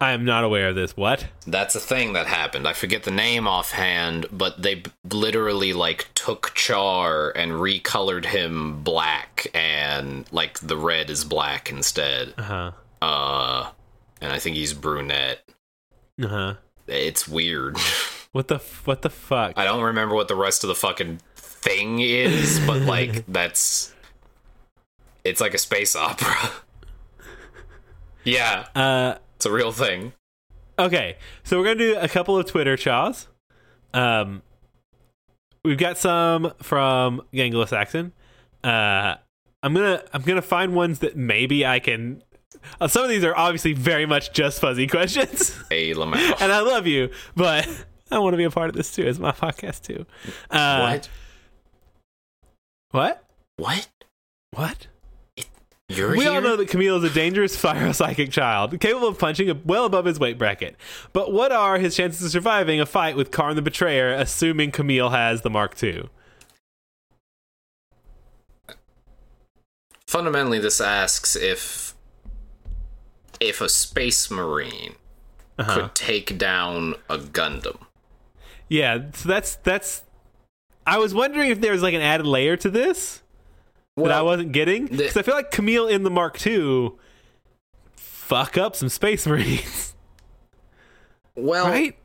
I am not aware of this. What? That's a thing that happened. I forget the name offhand, but they b- literally like took Char and recolored him black and like the red is black instead. Uh huh. Uh and I think he's brunette. Uh huh. It's weird. <laughs> What the f- what the fuck? I don't remember what the rest of the fucking thing is, but <laughs> like that's it's like a space opera. <laughs> yeah, Uh, it's a real thing. okay, so we're gonna do a couple of Twitter chaws. Um, we've got some from Ganglo Saxon. Uh, I'm gonna I'm gonna find ones that maybe I can. Uh, some of these are obviously very much just fuzzy <laughs> questions, A Lamau. and I love you, but I want to be a part of this too. It's my podcast too. Uh, what? What? What? What? You're We here? all know that Kamille is a dangerous <laughs> fire psychic child, capable of punching well above his weight bracket. But what are his chances of surviving a fight with Kharn the Betrayer, assuming Kamille has the Mark II? Fundamentally, this asks if if a space marine Uh-huh. could take down a Gundam. Yeah, so that's that's. I was wondering if there was like an added layer to this that I wasn't getting the- because I feel like Kamille in the Mark II fuck up some Space <laughs> Marines, well, right?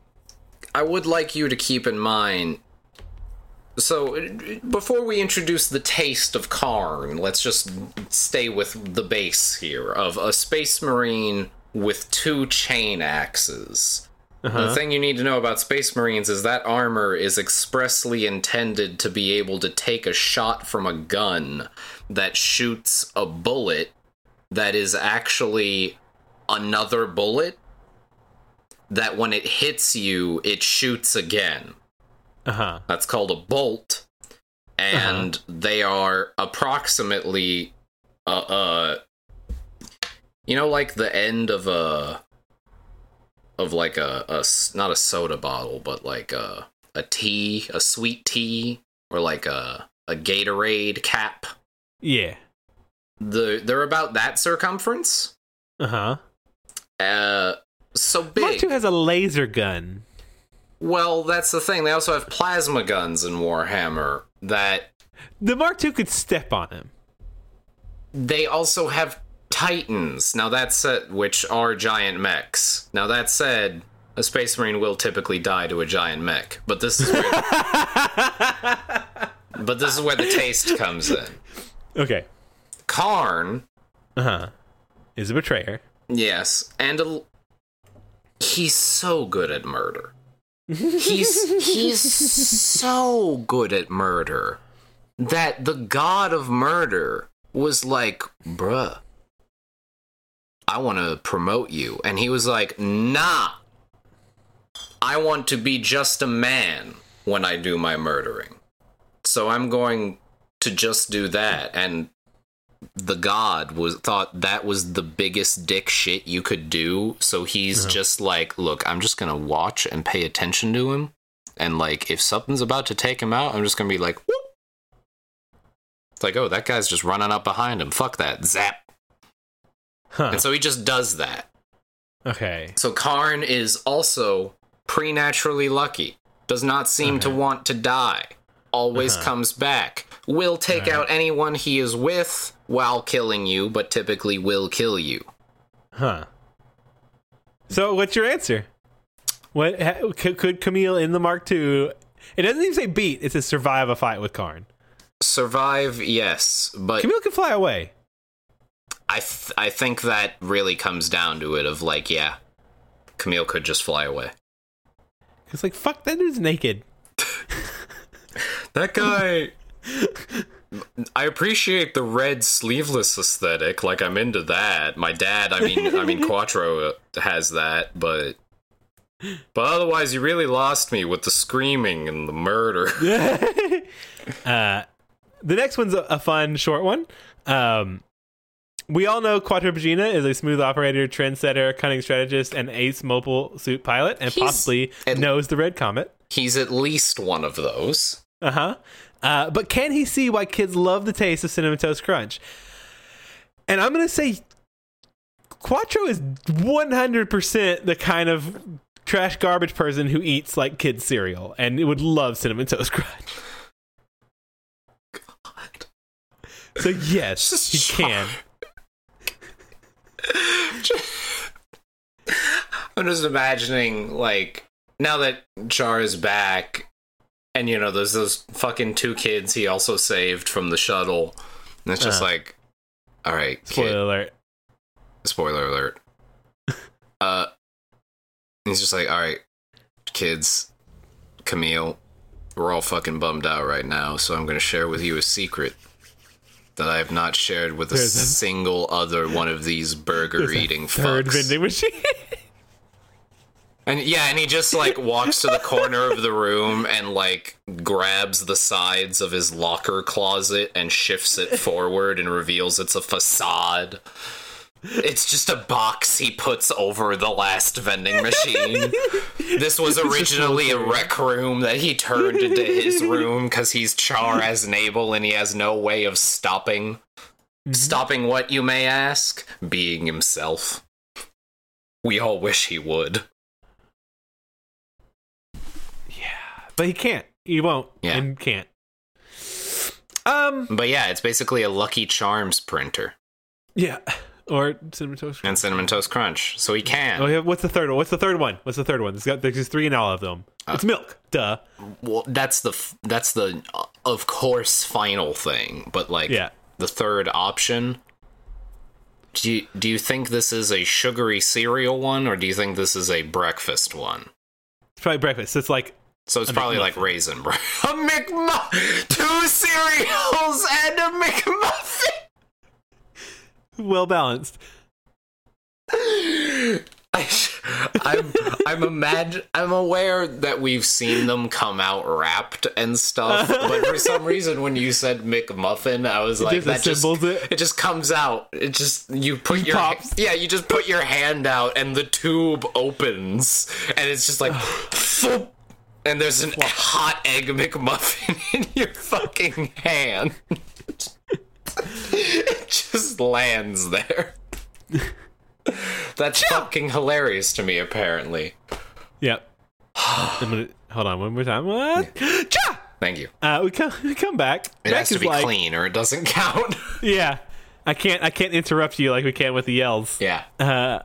I would like you to keep in mind. So, before we introduce the taste of Kharn, let's just stay with the base here of a space marine with two chain axes. The uh-huh. thing you need to know about Space Marines is that armor is expressly intended to be able to take a shot from a gun that shoots a bullet that is actually another bullet that when it hits you, it shoots again. Uh huh. That's called a bolt, and they are approximately, uh, uh, you know, like the end of a, of like a, a not a soda bottle, but like a a tea, a sweet tea, or like a a Gatorade cap. Yeah. The they're about that circumference. Uh huh. Uh, so Mark big. II has a laser gun. Well, that's the thing. They also have plasma guns in Warhammer that The Mark II could step on him. They also have Titans. Now that said, which are giant mechs. Now that said, a space marine will typically die to a giant mech, but this is where <laughs> but this is where the taste comes in. Okay. Kharn, Uh huh. Is a betrayer. yes, and a, he's so good at murder. He's he's <laughs> so good at murder that the god of murder was like, bruh, I want to promote you. And he was like, nah, I want to be just a man when I do my murdering. So I'm going to just do that. And the god was thought that was the biggest dick shit you could do. So he's uh-huh. just like, look, I'm just gonna watch and pay attention to him. And like, if something's about to take him out, I'm just gonna be like, whoop. It's like, oh, that guy's just running up behind him. Fuck that. Zap. Huh. And so he just does that. Okay. So Kharn is also preternaturally lucky. Does not seem to want to die. Always uh-huh. comes back. Will take out anyone he is with while killing you, but typically will kill you. Huh. So, what's your answer? What ha, could, could Kamille in the Mark II? It doesn't even say beat. It says survive a fight with Kharn. Survive, yes, but Kamille can fly away. I th- I think that really comes down to it of like, yeah, Kamille could just fly away. It's like fuck that dude's naked. <laughs> That guy. I appreciate the red sleeveless aesthetic. Like I'm into that. My dad, I mean, I mean, <laughs> Quattro has that, but but otherwise, you really lost me with the screaming and the murder. <laughs> <laughs> uh, the next one's a, a fun short one. Um, we all know Quattro Bajeena is a smooth operator, trendsetter, cunning strategist, and ace mobile suit pilot, and He's- possibly and- knows the Red Comet. He's at least one of those. Uh-huh. Uh, but can he see why kids love the taste of cinnamon toast crunch? And I'm gonna say Quattro is 100% the kind of trash garbage person who eats like kids cereal and would love cinnamon toast crunch. God. So yes, he can. I'm just imagining, like, now that Char is back, and you know, there's those fucking two kids he also saved from the shuttle. And it's just Uh-huh. like, all right, Spoiler kid, alert. spoiler alert. <laughs> uh, he's just like, all right, kids, Kamille, we're all fucking bummed out right now, so I'm going to share with you a secret that I have not shared with a There's a- single other one of these <laughs> burger eating Third fucks. vending machine. And yeah, and he just like walks to the corner of the room and like grabs the sides of his locker closet and shifts it forward and reveals it's a facade. It's just a box he puts over the last vending machine. This was originally a rec room that he turned into his room because he's Char Aznable and he has no way of stopping. Mm-hmm. Stopping what, you may ask? Being himself. We all wish he would. But he can't. He won't. Yeah. And can't. Um. But yeah, it's basically a Lucky Charms printer Yeah. Or cinnamon toast. and Cinnamon Toast Crunch, so he can. Oh, yeah. What's the third one? What's the third one? What's the third one? There's got there's three in all of them. Uh, it's milk. Duh. Well, that's the f- that's the uh, of course final thing. But like Yeah. the third option. Do you, do you think this is a sugary cereal one, or do you think this is a breakfast one? It's probably breakfast. It's like So it's probably like raisin bread. <laughs> A McMuffin, two cereals and a McMuffin. well balanced. I, I'm I'm imagine I'm aware that we've seen them come out wrapped and stuff, but for some reason when you said McMuffin, I was like just that just it? it just comes out. It just you put your pops. yeah you just put your hand out and the tube opens and it's just like <sighs> and there's an hot egg McMuffin <laughs> in your fucking hand. <laughs> it just lands there. That's fucking hilarious to me, apparently. Yep. Gonna hold on one more time. What? Cha! Thank you. Uh, we come we come back. It Beck has to be like, clean or it doesn't <laughs> count. Yeah. I can't I can't interrupt you like we can with the yells. yeah. Uh,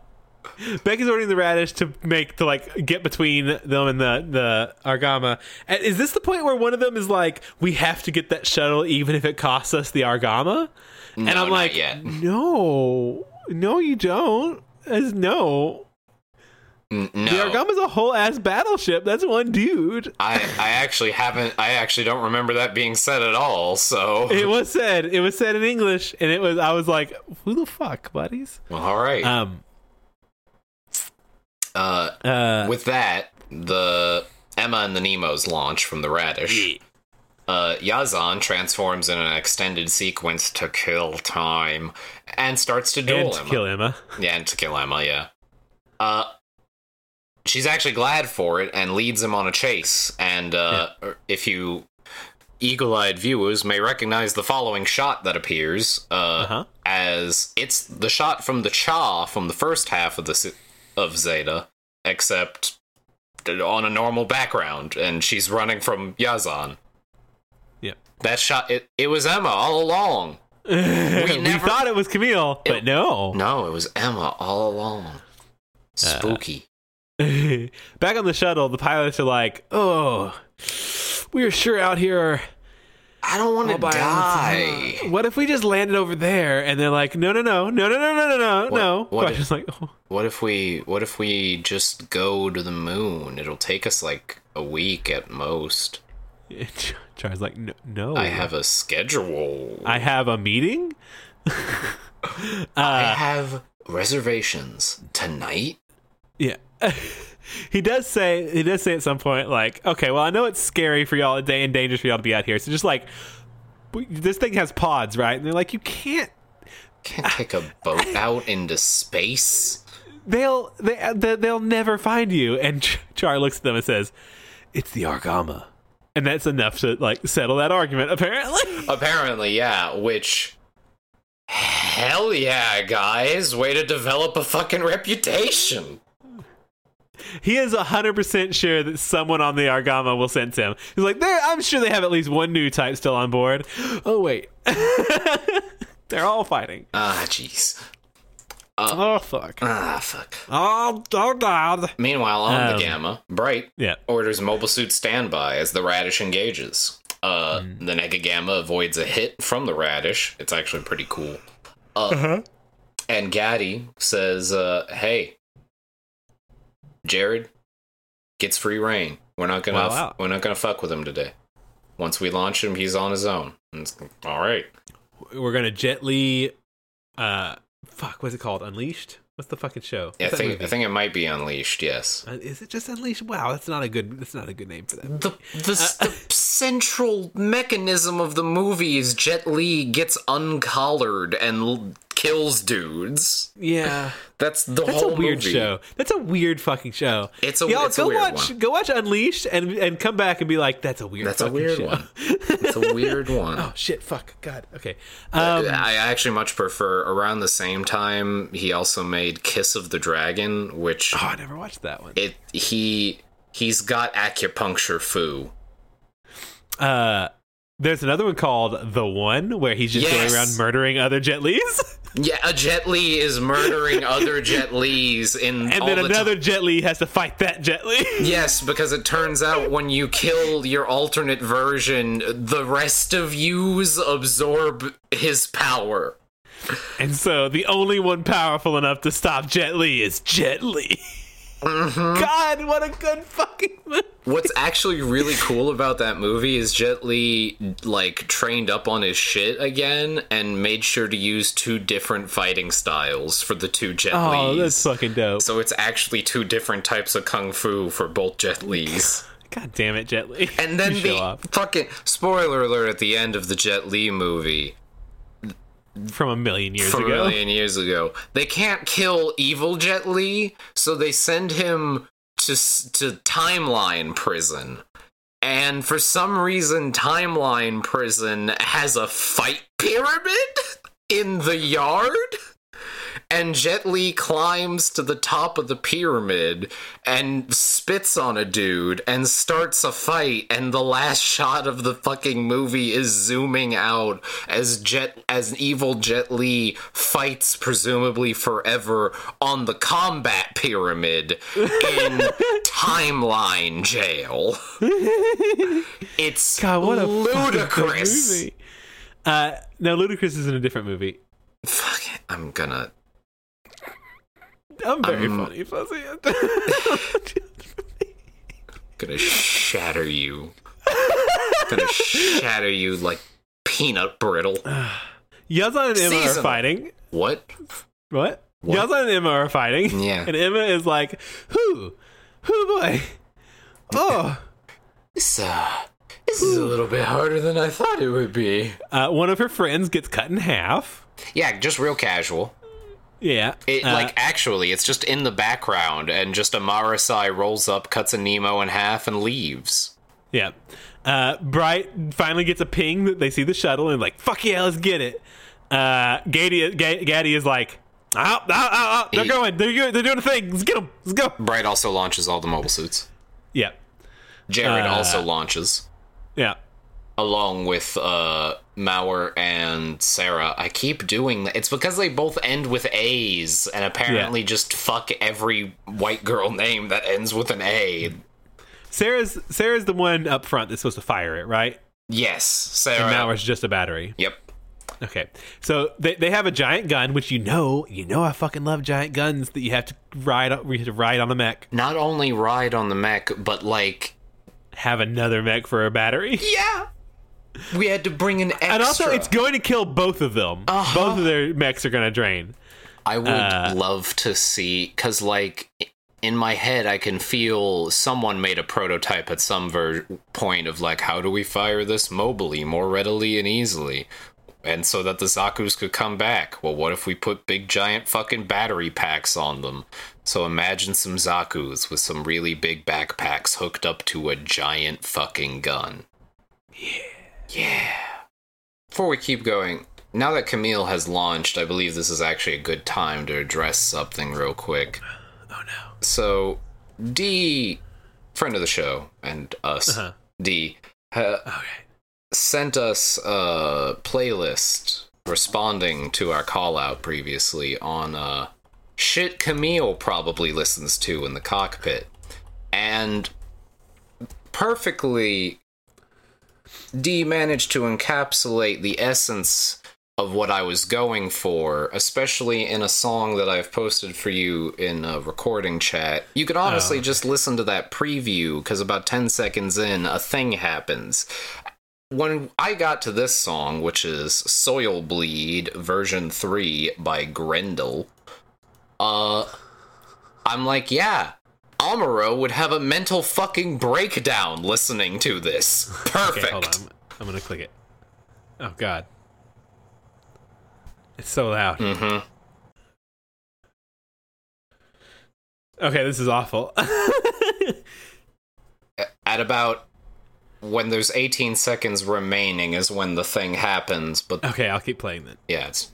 Becky's ordering the radish to make to like get between them and the the argama. And is this the point where one of them is like, we have to get that shuttle even if it costs us the argama? and I'm like, no, no, you don't. As no, the no. argama's a whole ass battleship. That's one dude. I, I actually haven't I actually don't remember that being said at all, so It was said. It was said in English, and it was. I was like, who the fuck, buddies? well, all right. Um. Uh Uh. with that, the Emma and the Nemos launch from the radish. Uh, Yazan transforms in an extended sequence to kill time and starts to duel and to Emma. kill Emma. Yeah, and to kill Emma, yeah. Uh, she's actually glad for it and leads him on a chase. And uh, if you eagle-eyed viewers may recognize the following shot that appears uh, Uh-huh. as it's the shot from the Cha from the first half of the se- of Zeta, except on a normal background, and she's running from Yazan. Yep. That shot, it, it was Emma all along. <laughs> we, never- thought it was Kamille, but no. No, it was Emma all along. Uh, Spooky. <laughs> Back on the shuttle, the pilots are like, "Oh, we're sure out here I don't want to all by die. ourselves. What if we just landed over there?" And they're like, "No, no, no, no, no, no, no, no, no, no." what I'm if- just like, oh. What if we what if we just go to the moon? It'll take us like a week at most. <laughs> Char's like, "No, no. I have a schedule. I have a meeting." <laughs> I uh, have reservations tonight. Yeah. <laughs> he does say he does say at some point like, okay, well I know it's scary for y'all and dangerous for y'all to be out here. So just like this thing has pods, right? And they're like, you can't Can't take a boat <laughs> out into space. they'll they, they they'll never find you. And Ch- Char looks at them and says, "It's the Argama. and that's enough to like settle that argument. Apparently, <laughs> Apparently, yeah, which. Hell yeah, guys. Way to develop a fucking reputation. He is hundred percent sure that someone on the Argama will sense him. He's like, there. I'm sure they have at least one new type still on board. Oh wait, <laughs> they're all fighting. Ah, jeez. oh fuck. Ah, fuck. Oh, oh god. Meanwhile, on Um, the Gamma, Bright Yeah. orders mobile suit standby as the Radish engages. Uh, Hmm. The Nega Gamma avoids a hit from the Radish. It's actually pretty cool. Uh, Uh-huh. And Gady says, uh, "Hey, Jerid gets free reign. We're not gonna Wow, wow. we're not gonna fuck with him today. Once we launch him, he's on his own. It's- all right. We're gonna gently. Uh, fuck. What's it called? Unleashed. What's the fucking show? Yeah, I think movie? I think it might be Unleashed. Yes. Uh, is it just Unleashed? Wow, that's not a good. That's not a good name for that. The the, the <laughs> central mechanism of the movie is Jet Li gets uncollared and l- kills dudes. Yeah, <laughs> That's the that's a whole weird movie. show. That's a weird fucking show. It's a- Y'all, it's a go weird watch. one. Go watch Unleashed and and come back and be like, that's a weird. That's a weird show. one. <laughs> It's a weird one. oh shit! Fuck. God. Okay. Um, I actually much prefer. Around the same time, he also made Kiss of the Dragon, which oh, I never watched that one. it he he's got acupuncture foo. Uh, there's another one called The One where he's just Yes. going around murdering other Jet Lis, <laughs> Yeah, a Jet Li is murdering other Jet Lis in and then the another Jet Li has to fight that Jet Li. <laughs> Yes, because it turns out when you kill your alternate version, the rest of yous absorb his power. and so the only one powerful enough to stop Jet Li is Jet Li. <laughs> Mm-hmm. God, what a good fucking movie. What's actually really cool about that movie is Jet Li like trained up on his shit again and made sure to use two different fighting styles for the two Jet Lis. Oh, that's fucking dope. so it's actually two different types of kung fu for both Jet Lis. God damn it, Jet Li. And then <laughs> the fucking spoiler alert at the end of the Jet Li movie. From a million years from ago. a million years ago. They can't kill evil Jet Li, so they send him to to timeline prison. And for some reason, timeline prison has a fight pyramid in the yard. And Jet Li climbs to the top of the pyramid and spits on a dude and starts a fight. And the last shot of the fucking movie is zooming out as Jet as evil Jet Li fights presumably forever on the combat pyramid in <laughs> timeline jail. <laughs> It's God, what a ludicrous. movie. Uh, no, Ludacris is in a different movie. Fuck it, I'm gonna I'm very Um, funny, Fuzzy. <laughs> gonna shatter you. <laughs> gonna shatter you like peanut brittle. <sighs> Yazan and Emma are fighting. What? What? What? Yazan and Emma are fighting. Yeah. And Emma is like, who? Who boy? <laughs> Oh. This uh this is a little bit harder than I thought it would be. Uh, one of her friends gets cut in half. Yeah, just real casual. Yeah. It Uh, like actually it's just in the background and just a Marasai rolls up, cuts a Nemo in half and leaves. Yeah. Uh, Bright finally gets a ping that they see the shuttle and like, fuck yeah, let's get it. Uh, Gady, Ga- Gady is like, oh, oh, oh, oh, they're He- going, they're, they're doing a thing. Let's get them. Let's go. Bright also launches all the mobile suits. Yeah. Jerid Uh, also launches. Yeah. Along with uh Mouar and Sarah. I keep doing that. It's because they both end with A's and apparently just fuck every white girl name that ends with an A. Sarah's Sarah's the one up front that's supposed to fire it, right? Yes, Sarah. And Mouar's just a battery. Yep. Okay. So they, they have a giant gun, which you know, you know I fucking love giant guns that you have to ride you have to ride on the mech. Not only ride on the mech, but like Have another mech for a battery. yeah, we had to bring an extra. And also it's going to kill both of them. Uh-huh. Both of their mechs are going to drain. I would uh, love to see because like in my head I can feel someone made a prototype at some ver- point of like how do we fire this mobily more readily and easily and so that the Zaku's could come back. Well, what if we put big giant fucking battery packs on them? So imagine some Zaku's with some really big backpacks hooked up to a giant fucking gun. Yeah. Yeah. Before we keep going, now that Kamille has launched, I believe this is actually a good time to address something real quick. Oh no. So, D, friend of the show, and us, Uh-huh. D, ha- Okay. sent us a playlist responding to our call out previously on uh, shit Kamille probably listens to in the cockpit. And perfectly, D managed to encapsulate the essence of what I was going for, especially in a song that I've posted for you in a recording chat. You could honestly Oh, okay. just listen to that preview because about 10 seconds in, a thing happens. When I got to this song, which is Soil Bleed version 3 by Grendel, uh, I'm like, yeah, Amuro would have a mental fucking breakdown listening to this. Perfect. Okay, hold on. I'm, gonna click it. Oh god. It's so loud. Mm-hmm. Okay, this is awful. <laughs> at about when there's 18 seconds remaining is when the thing happens but okay, I'll keep playing then. yeah it's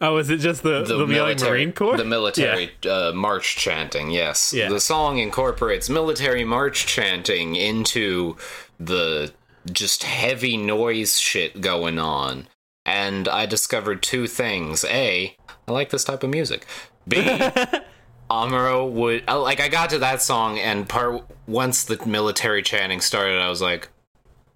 Oh, is it just the, the, yelling military Marine Corps? the military uh, march chanting yes. Yeah. the song incorporates military march chanting into the just heavy noise shit going on. And i discovered two things. A i like this type of music. B <laughs> Amuro would like I got to that song and part once the military chanting started I was like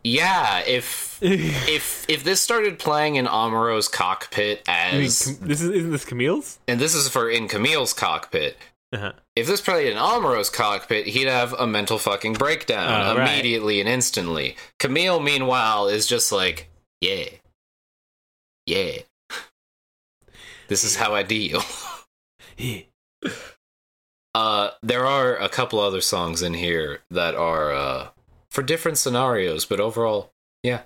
yeah if <laughs> if if this started playing in Amuro's cockpit I mean, as this is isn't this Kamille's? and this is for in Kamille's cockpit Uh-huh. if this played in Amuro's cockpit he'd have a mental fucking breakdown Oh, right. immediately and instantly Kamille meanwhile is just like yeah yeah this is how I deal <laughs> Uh, there are a couple other songs in here that are uh, for different scenarios, but overall, yeah,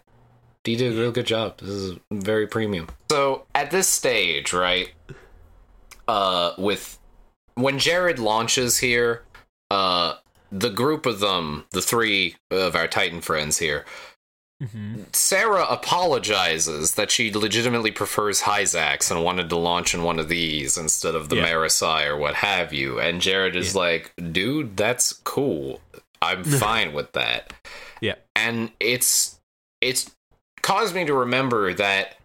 D did a real good job. This is very premium. So at this stage, right, uh, with when Jerid launches here, uh, the group of them, the three of our Titan friends here, Mm-hmm. Sarah apologizes that she legitimately prefers Hyzax and wanted to launch in one of these instead of the Yeah. Marasai or what have you. And Jerid is like, dude, that's cool. I'm <laughs> fine with that. Yeah. And it's it's caused me to remember that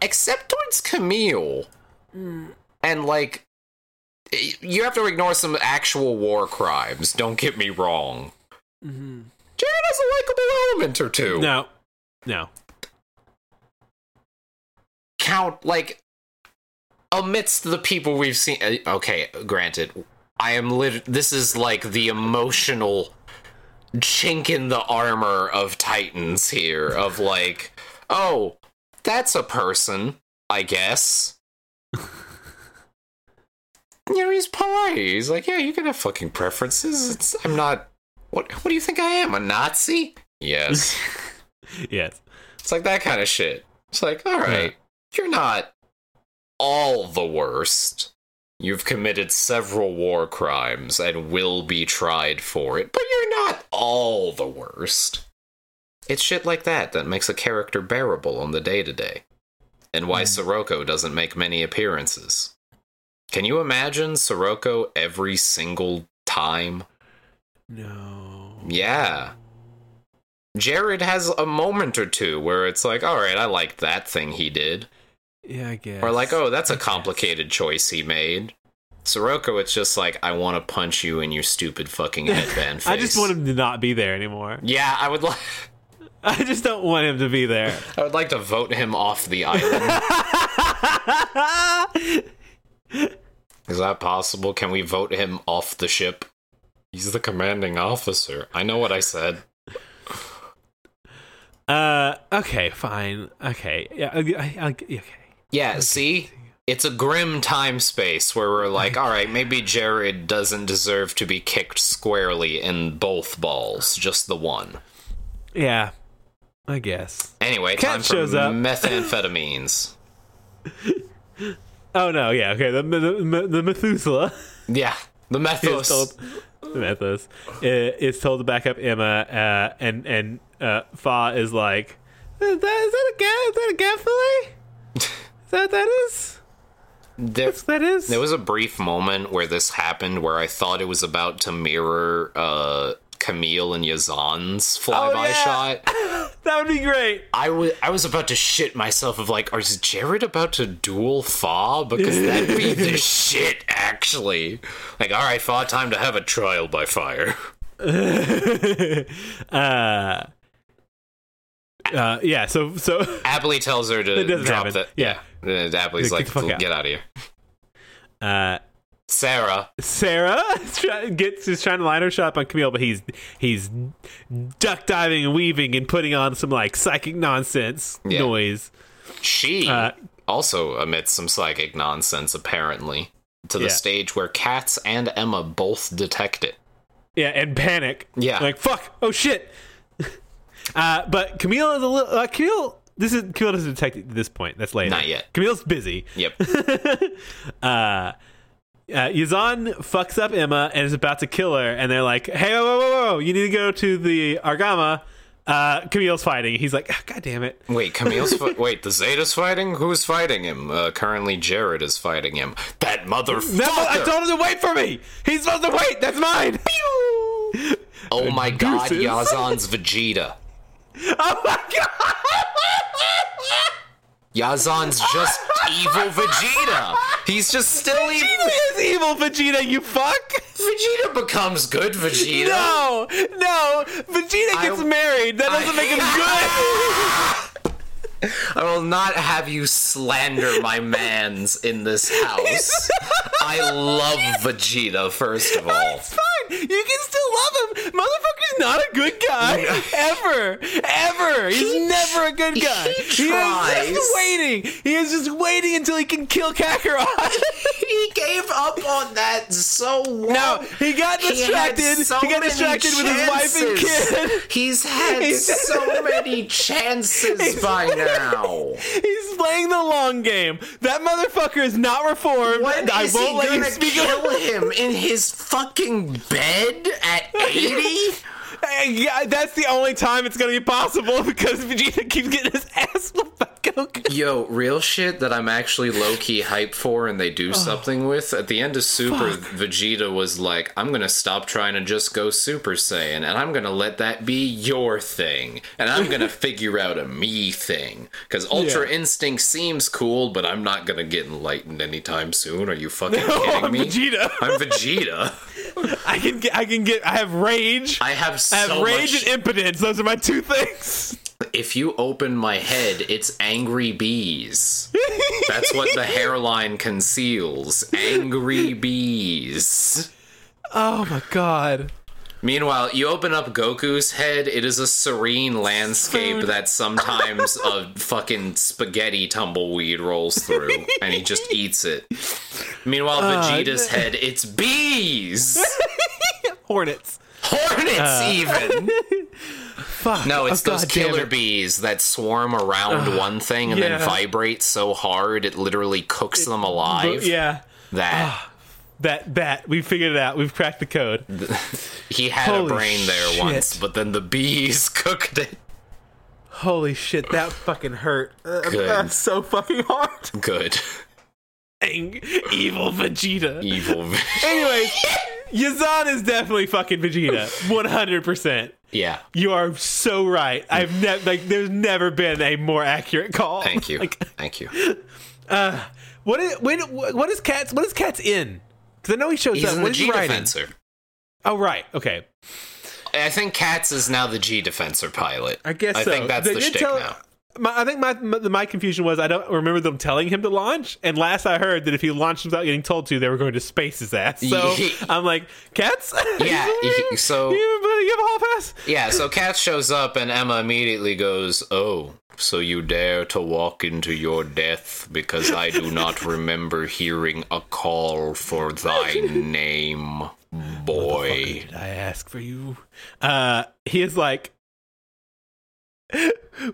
except towards Kamille and like you have to ignore some actual war crimes, don't get me wrong. Mm-hmm. Jerid has a likable element or two. No, no. Count like amidst the people we've seen. uh, Okay, granted, I am lit. This is like the emotional chink in the armor of Titans here. Of like, oh, that's a person, I guess. <laughs> you know, he's polite. He's like, yeah, you can have fucking preferences. It's, I'm not. What? What do you think I am? A Nazi? Yes. <laughs> Yes. It's like that kind of shit. It's like, all right, you're not all the worst. You've committed several war crimes and will be tried for it, but you're not all the worst. It's shit like that that makes a character bearable on the day to day, and why hmm. Scirocco doesn't make many appearances. Can you imagine Scirocco every single time? No. Yeah. Jerid has a moment or two where it's like, all right, I like that thing he did. Yeah, I guess. Or like, oh, that's a complicated choice he made. Scirocco, it's just like, I want to punch you in your stupid fucking <laughs> headband face. I just want him to not be there anymore. Yeah, I would like. <laughs> I just don't want him to be there. I would like to vote him off the island. <laughs> Is that possible? Can we vote him off the ship? He's the commanding officer. I know what I said. uh, okay, fine. Okay, yeah, I, I, I, okay. Yeah, see? It's a grim time space where we're like, all right, maybe Jerid doesn't deserve to be kicked squarely in both balls, just the one. Yeah, I guess. Anyway, Cat time for up. methamphetamines. <laughs> Oh no, yeah, okay. The the, the Methuselah yeah, the methuss. told the Methuss uh, is told to back up Emma, uh, and and uh, Fa is like, is that is that a gas? Is that a fillet? <laughs> That that is? There, That's that is. there was a brief moment where this happened where I thought it was about to mirror uh, Kamille and Yazan's flyby Oh, yeah. shot. <laughs> that would be great. I was I was about to shit myself of like, is Jerid about to duel Fa? Because that'd be the <laughs> shit, actually. Like, all right, Fa, time to have a trial by fire. <laughs> uh, uh, yeah. So so <laughs> Apolly tells her to drop happen. that. Yeah. Yeah, Uh, Apolly's Get like, the fuck out. get out of here. uh, Sarah, Sarah <laughs> gets is trying to line her shot on Kamille, but he's he's duck diving and weaving and putting on some like psychic nonsense Yeah. noise. she Uh, also emits some psychic nonsense, apparently, to the Yeah. stage where Katz and Emma both detect it. Yeah, and panic. Yeah. like fuck. Oh shit. Uh, but Kamille is a little. Uh, Kamille. This is Kamille doesn't detect at this point. That's later. Not yet. Kamille's busy. Yep. <laughs> uh, uh, Yazan fucks up Emma and is about to kill her, and they're like, "Hey, whoa, whoa, whoa, whoa! You need to go to the Argama." Uh, Kamille's fighting. He's like, "Ah, "God damn it!" Wait, Kamille's <laughs> fi- wait. The Zeta's fighting. Who's fighting him? Uh, currently, Jerid is fighting him. That motherfucker! No, I told him to wait for me. He's supposed to wait. That's mine. oh my <laughs> god, Deuces. Yazan's Vegeta. Oh my god! Yazan's just evil Vegeta. He's just still evil. Vegeta is evil, Vegeta. You fuck. Vegeta becomes good Vegeta. No, no. Vegeta gets I- married. That doesn't make him <laughs> good. <laughs> I will not have you slander my mans in this house. <laughs> I love Vegeta, first of all. It's fine. You can still love him. Motherfucker's not a good guy. <laughs> Ever. Ever. He's He- never a good guy. he is tries. just waiting. He is just waiting until he can kill Kakarot. <laughs> He gave up on that so long. no, he got distracted. He, so got many distracted with his wife and kid. He's had He's- so many chances by now. <laughs> He's playing the long game. That motherfucker is not reformed. When I is won't he let you gonna speak kill of him in his fucking bed at <laughs> 80? Yeah, that's the only time it's gonna be possible <laughs> because Vegeta keeps getting his <laughs> ass whooped by Goku. Yo, real shit that I'm actually low key hyped for and they do something with. At the end of Super, Vegeta was like, I'm gonna stop trying to just go Super Saiyan and I'm gonna let that be your thing. And I'm gonna <laughs> figure out a me thing. Because Ultra Yeah. Instinct seems cool, but I'm not gonna get enlightened anytime soon. Are you fucking Oh, kidding I'm me? Vegeta. I'm Vegeta. <laughs> I can get. I can get. I have rage. I have so I have rage much. and impotence. Those are my two things. If you open my head, it's angry bees. That's what the hairline conceals. Angry bees. Oh my god. Meanwhile, you open up Goku's head, it is a serene landscape Food. that sometimes a fucking spaghetti tumbleweed rolls through, and he just eats it. Meanwhile, Vegeta's <laughs> head, it's bees! <laughs> Hornets. Hornets, even! <laughs> Fuck. No, it's Oh, those God killer it. bees that swarm around one thing and then vibrate so hard it literally cooks them alive. Yeah. That That that we figured it out. We've cracked the code. he had a brain there shit. once, but then the bees cooked it. Holy shit, that fucking hurt. Uh, Good. That's so fucking hard. Good. Ang- evil Vegeta. Evil. <laughs> ve- Anyways, Yazan is definitely fucking Vegeta. <laughs> 100%. yeah. You are so right. I've never like there's never been a more accurate call. Thank <laughs> you. Like, Thank you. Uh, what is when what is Katz what is Katz in? Cuz I know he shows He's up. What the he G? Defenser. Oh right. Okay. I think Katz is now the G Defenser pilot. I guess I so. think that's They the shtick tell- now. My, I think my, my my confusion was I don't remember them telling him to launch, and last I heard that if he launched without getting told to, they were going to space his ass. So I'm like, Katz. Yeah, he- <laughs> so- you, you have a hall pass. Yeah, so Katz shows up and Emma immediately goes, Oh, so you dare to walk into your death because I do not <laughs> remember hearing a call for thy name, boy. Did I ask for you? Uh, he is like,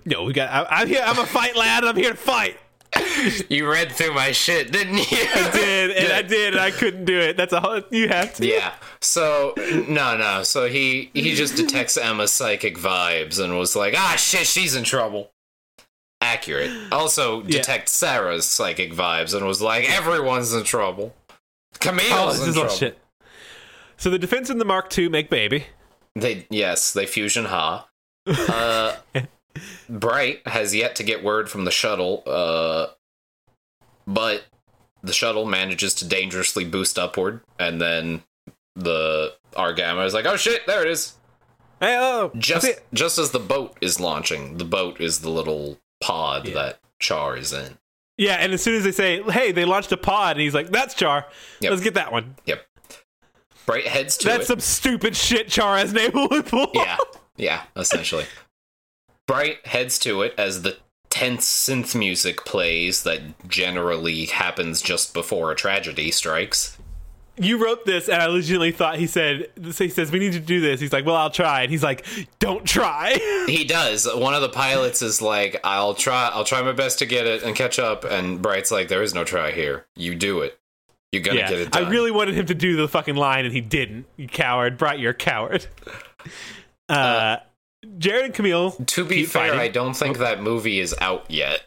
no, we got. I, I'm here. I'm a fight lad. I'm here to fight. <laughs> You read through my shit, didn't you? I did, and I did, and I couldn't do it. That's a whole. You have to. Yeah. So no, no. So he he just detects Emma's psychic vibes and was like, ah, shit, she's in trouble. Accurate. Also detect Sarah's psychic vibes and was like, everyone's in trouble. Kamille's Oh, this in is trouble. shit. So the defense in the Mark II make baby. They yes, they fusion ha. Uh, <laughs> Bright has yet to get word from the shuttle, uh, but the shuttle manages to dangerously boost upward, and then the Argama is like, "Oh shit, there it is!" Hey, oh, Just just as the boat is launching, the boat is the little pod Yeah. that Char is in. yeah. And as soon as they say, "Hey, they launched a pod," and he's like, "That's Char. Yep. Let's get that one." Yep. Bright heads to That's it. some stupid shit Char has able to pull. yeah, yeah, essentially. Bright heads to it as the tense synth music plays that generally happens just before a tragedy strikes. You wrote this, and I legitimately thought he said, "He says we need to do this." He's like, "Well, I'll try," and he's like, "Don't try." <laughs> He does. One of the pilots is like, "I'll try. I'll try my best to get it and catch up." And Bright's like, "There is no try here. You do it. You're gonna get yeah, it I really wanted him to do the fucking line, and he didn't. You coward, Bright, you're a coward. <laughs> Uh, Jerid and Kamille. to be fair, fighting. I don't think that movie is out yet.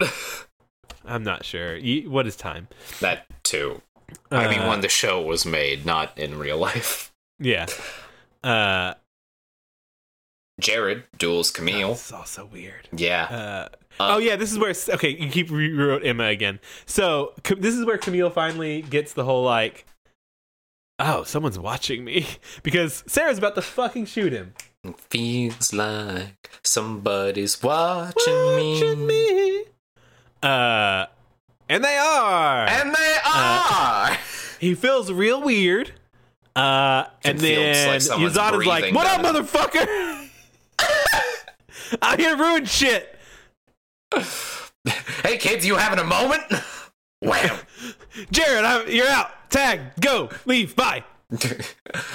<laughs> I'm not sure. You, what is time? that too. I mean, Uh, when the show was made, not in real life. Yeah. Uh, <laughs> Jerid duels Kamille. this is also weird. Yeah. Uh, Uh, oh yeah, this is where okay. You keep rewrote Emma again. So this is where Kamille finally gets the whole like, oh, someone's watching me <laughs> because Sarah's about to fucking shoot him. Feels like somebody's watching, Watching me. me. Uh, and they are. And they are! he feels real weird. Uh, and then like is like, "What up, motherfucker? <laughs> I'm here to ruin shit." <laughs> hey kids, you having a moment? <laughs> Wham! Jerid, I'm, you're out. Tag, go, leave, bye. <laughs>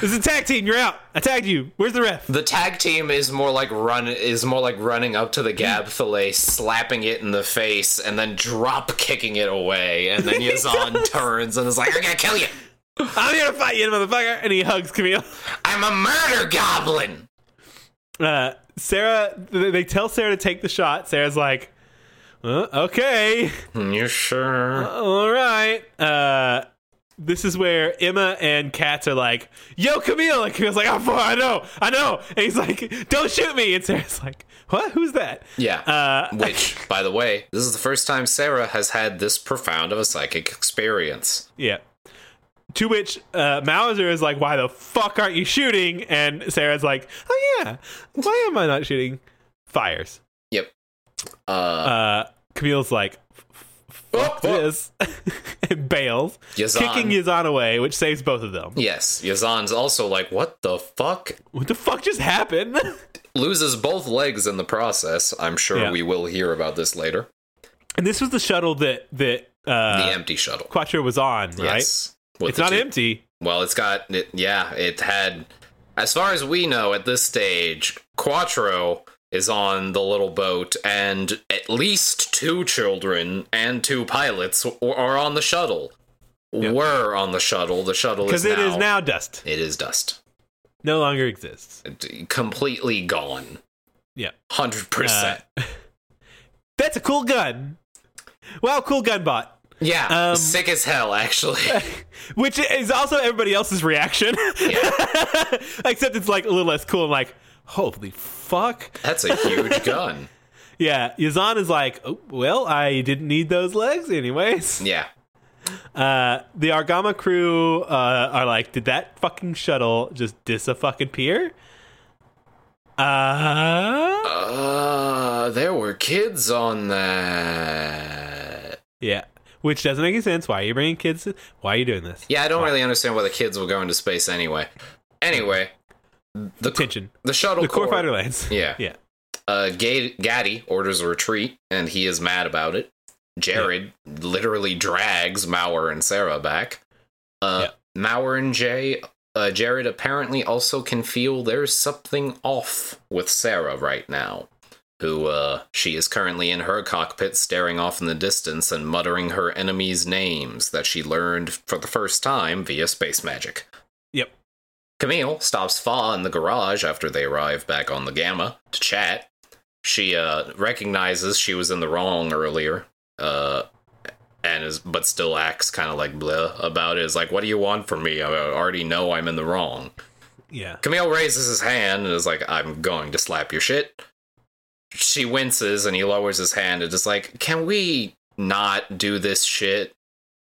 This is a tag team. You're out. I tagged you. Where's the ref? the tag team is more like run is more like running up to the Gab <laughs> fillet, slapping it in the face, and then drop kicking it away. And then <laughs> Yazan turns and is like, "I'm gonna kill you! I'm here to fight you, motherfucker. And he hugs Kamille. I'm a murder goblin!" Uh, Sarah, they tell Sarah to take the shot. Sarah's like, uh, okay, You sure? all right. Uh, this is where Emma and Katz are like, yo, Kamille. And Kamille's like, for I know, I know. And he's like, don't shoot me. And Sarah's like, what? Who's that? Yeah. Uh, <laughs> Which, by the way, this is the first time Sarah has had this profound of a psychic experience. Yeah. To which uh, Mauser is like, "Why the fuck aren't you shooting?" And Sarah's like, "Oh yeah, why am I not shooting?" Fires. Yep. Uh, Uh, Kamille's like, oh, oh. "This," <laughs> and bails, Yazan. kicking Yazan away, which saves both of them. Yes, Yazan's also like, what the fuck? What the fuck just happened? <laughs> Loses both legs in the process. I'm sure Yeah. we will hear about this later. and this was the shuttle that that The uh, empty shuttle. Quattro was on, right? Yes. It's not two- empty. Well, it's got, it, yeah, it had, as far as we know at this stage, Quattro is on the little boat, and at least two children and two pilots w- are on the shuttle. Were on the shuttle. The shuttle Because it is now dust. It is dust. No longer exists. It- completely gone. Yeah. 100%. Uh, <laughs> that's a cool gun. Wow, cool gun bot. yeah, um, sick as hell, actually. <laughs> Which is also everybody else's reaction. <laughs> Except it's like a little less cool and like, holy fuck. That's a huge <laughs> gun. Yeah, Yazan is like, oh, well, I didn't need those legs anyways. Yeah. Uh, the Argama crew uh, are like, did that fucking shuttle just dis a fucking pier? Uh, Uh, there were kids on that. yeah. Which doesn't make any sense. Why are you bringing kids? Why are you doing this? Yeah, I don't really understand why the kids will go into space anyway. Anyway, the Attention. the shuttle The core core- fighter lands. Yeah. <laughs> Yeah. Uh, Ga- Gady orders a retreat, and he is mad about it. Jerid literally drags Mouar and Sarah back. Uh, Mouar and Jay, uh, Jerid apparently also can feel there's something off with Sarah right now. who uh, she is currently in her cockpit staring off in the distance and muttering her enemies' names that she learned for the first time via space magic. Kamille stops Fa in the garage after they arrive back on the Gamma to chat. She uh, recognizes she was in the wrong earlier, uh, and is but still acts kind of like blah about it. Is like, "What do you want from me? I already know I'm in the wrong." Yeah. Kamille raises his hand and is like, "I'm going to slap your shit." She winces and he lowers his hand and is like, "Can we not do this shit?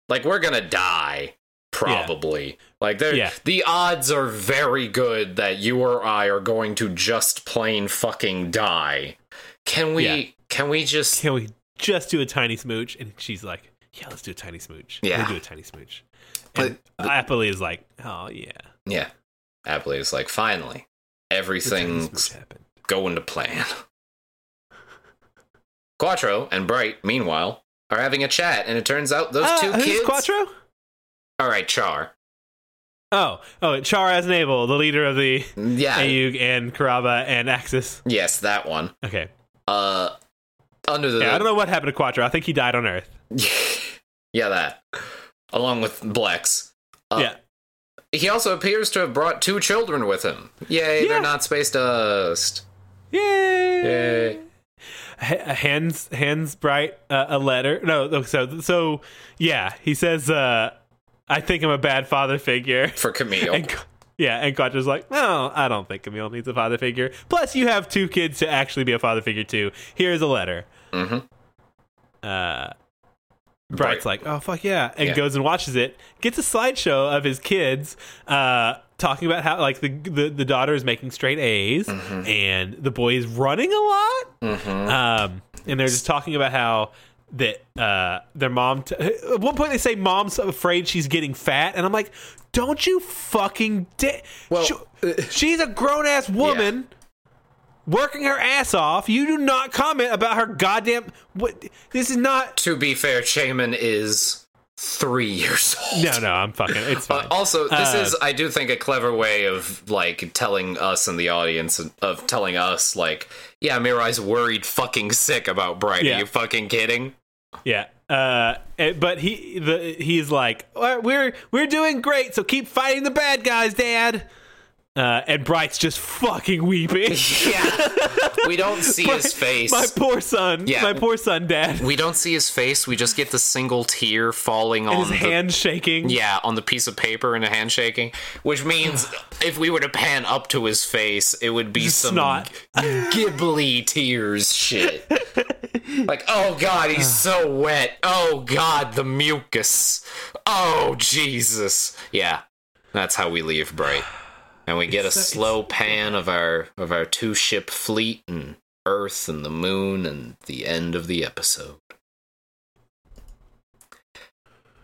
Like we're gonna die." Probably. Like there Yeah. the odds are very good that you or I are going to just plain fucking die. Can we Yeah. can we just Can we just do a tiny smooch? And she's like, yeah, let's do a tiny smooch. Yeah. They do a tiny smooch. And But Apolly is like, oh, yeah. Yeah. Apolly is like, finally, everything's going to plan. Quattro and Bright, meanwhile, are having a chat, and it turns out those Ah, two who's kids. Quattro? All right, Char. Oh, oh, Char Aznable, the leader of the Yeah. AEUG and Karaba and Axis. Yes, that one. Okay. Uh, under the. Yeah, I don't know what happened to Quattro. I think he died on Earth. <laughs> yeah, that. Along with Blex. Uh, yeah. He also appears to have brought two children with him. Yay, Yeah. they're not space dust. Yay! Yay. H- hands hands bright uh, a letter. No, no, so so yeah, he says, uh, "I think I'm a bad father figure." For Kamille. And yeah, and Quattro's like, "No, I don't think Kamille needs a father figure. Plus, you have two kids to actually be a father figure too. Here's a letter." mm-hmm. Uh, Bright's like, "Oh fuck yeah," and Yeah. goes and watches it. Gets a slideshow of his kids. Uh, talking about how like the, the the daughter is making straight A's Mm-hmm. and the boy is running a lot. Mm-hmm. Um, and they're just talking about how that uh, their mom. T- at one point, they say mom's afraid she's getting fat, and I'm like, don't you fucking da- Well, Sh- uh, she's a grown ass woman. Working her ass off. You do not comment about her goddamn. What? This is not. To be fair, Chimin is three years old. No, no, I'm fucking. It's Uh, also, this Uh, is, I do think, a clever way of like telling us in the audience of telling us like, yeah, Mirai's worried fucking sick about Bright. Yeah. Are you fucking kidding? Yeah. Uh, eh, but he the he's like "Uh, we're we're doing great, so keep fighting the bad guys, Dad. Uh, and Bright's just fucking weeping. <laughs> Yeah, we don't see <laughs> his face. My poor son. Yeah. My poor son, Dad. we don't see his face. We just get the single tear falling And on his the hand shaking. yeah on the piece of paper and a handshaking, which means <sighs> if we were to pan up to his face, it would be Just some snot. <laughs> gibbly tears shit. like, oh god, he's <sighs> so wet. Oh god, the mucus. Oh Jesus. Yeah, that's how we leave Bright, and we get a so- slow pan of our of our two ship fleet and Earth and the Moon and the end of the episode.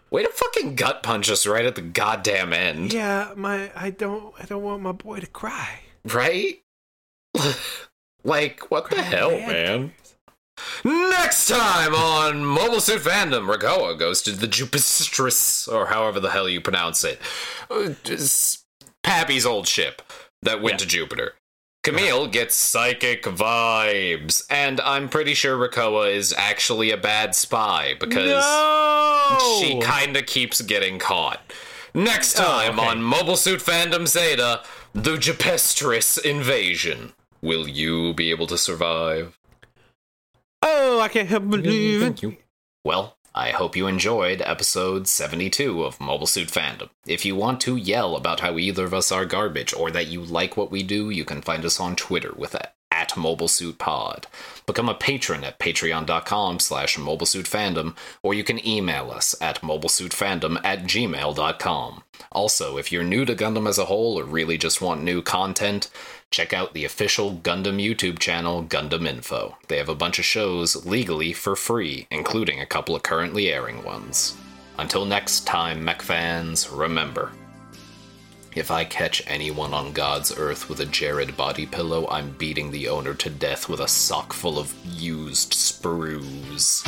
Way to fucking gut punch us right at the goddamn end, Yeah, my I don't I don't want my boy to cry. right? <laughs> like, what the hell, man? Next time on Mobile Suit Fandom, Reccoa goes to the Jupistris, or however the hell you pronounce it. Uh, just Pappy's old ship that went Yeah. to Jupiter. Kamille <laughs> gets psychic vibes, and I'm pretty sure Reccoa is actually a bad spy because no! she kinda keeps getting caught. Next Oh, time okay. on Mobile Suit Fandom Zeta, the Jupistris invasion. Will you be able to survive? Oh, I can't help believe it. Thank you. Well, I hope you enjoyed episode 72 of Mobile Suit Fandom. If you want to yell about how either of us are garbage or that you like what we do, you can find us on Twitter with at, at MobileSuitPod. Become a patron at patreon.com slash mobilesuitfandom, or you can email us at mobilesuitfandom at gmail.com. Also, if you're new to Gundam as a whole or really just want new content, check out the official Gundam YouTube channel, Gundam Info. They have a bunch of shows legally for free, including a couple of currently airing ones. Until next time, mech fans, remember if I catch anyone on God's earth with a Jerid body pillow, I'm beating the owner to death with a sock full of used sprues.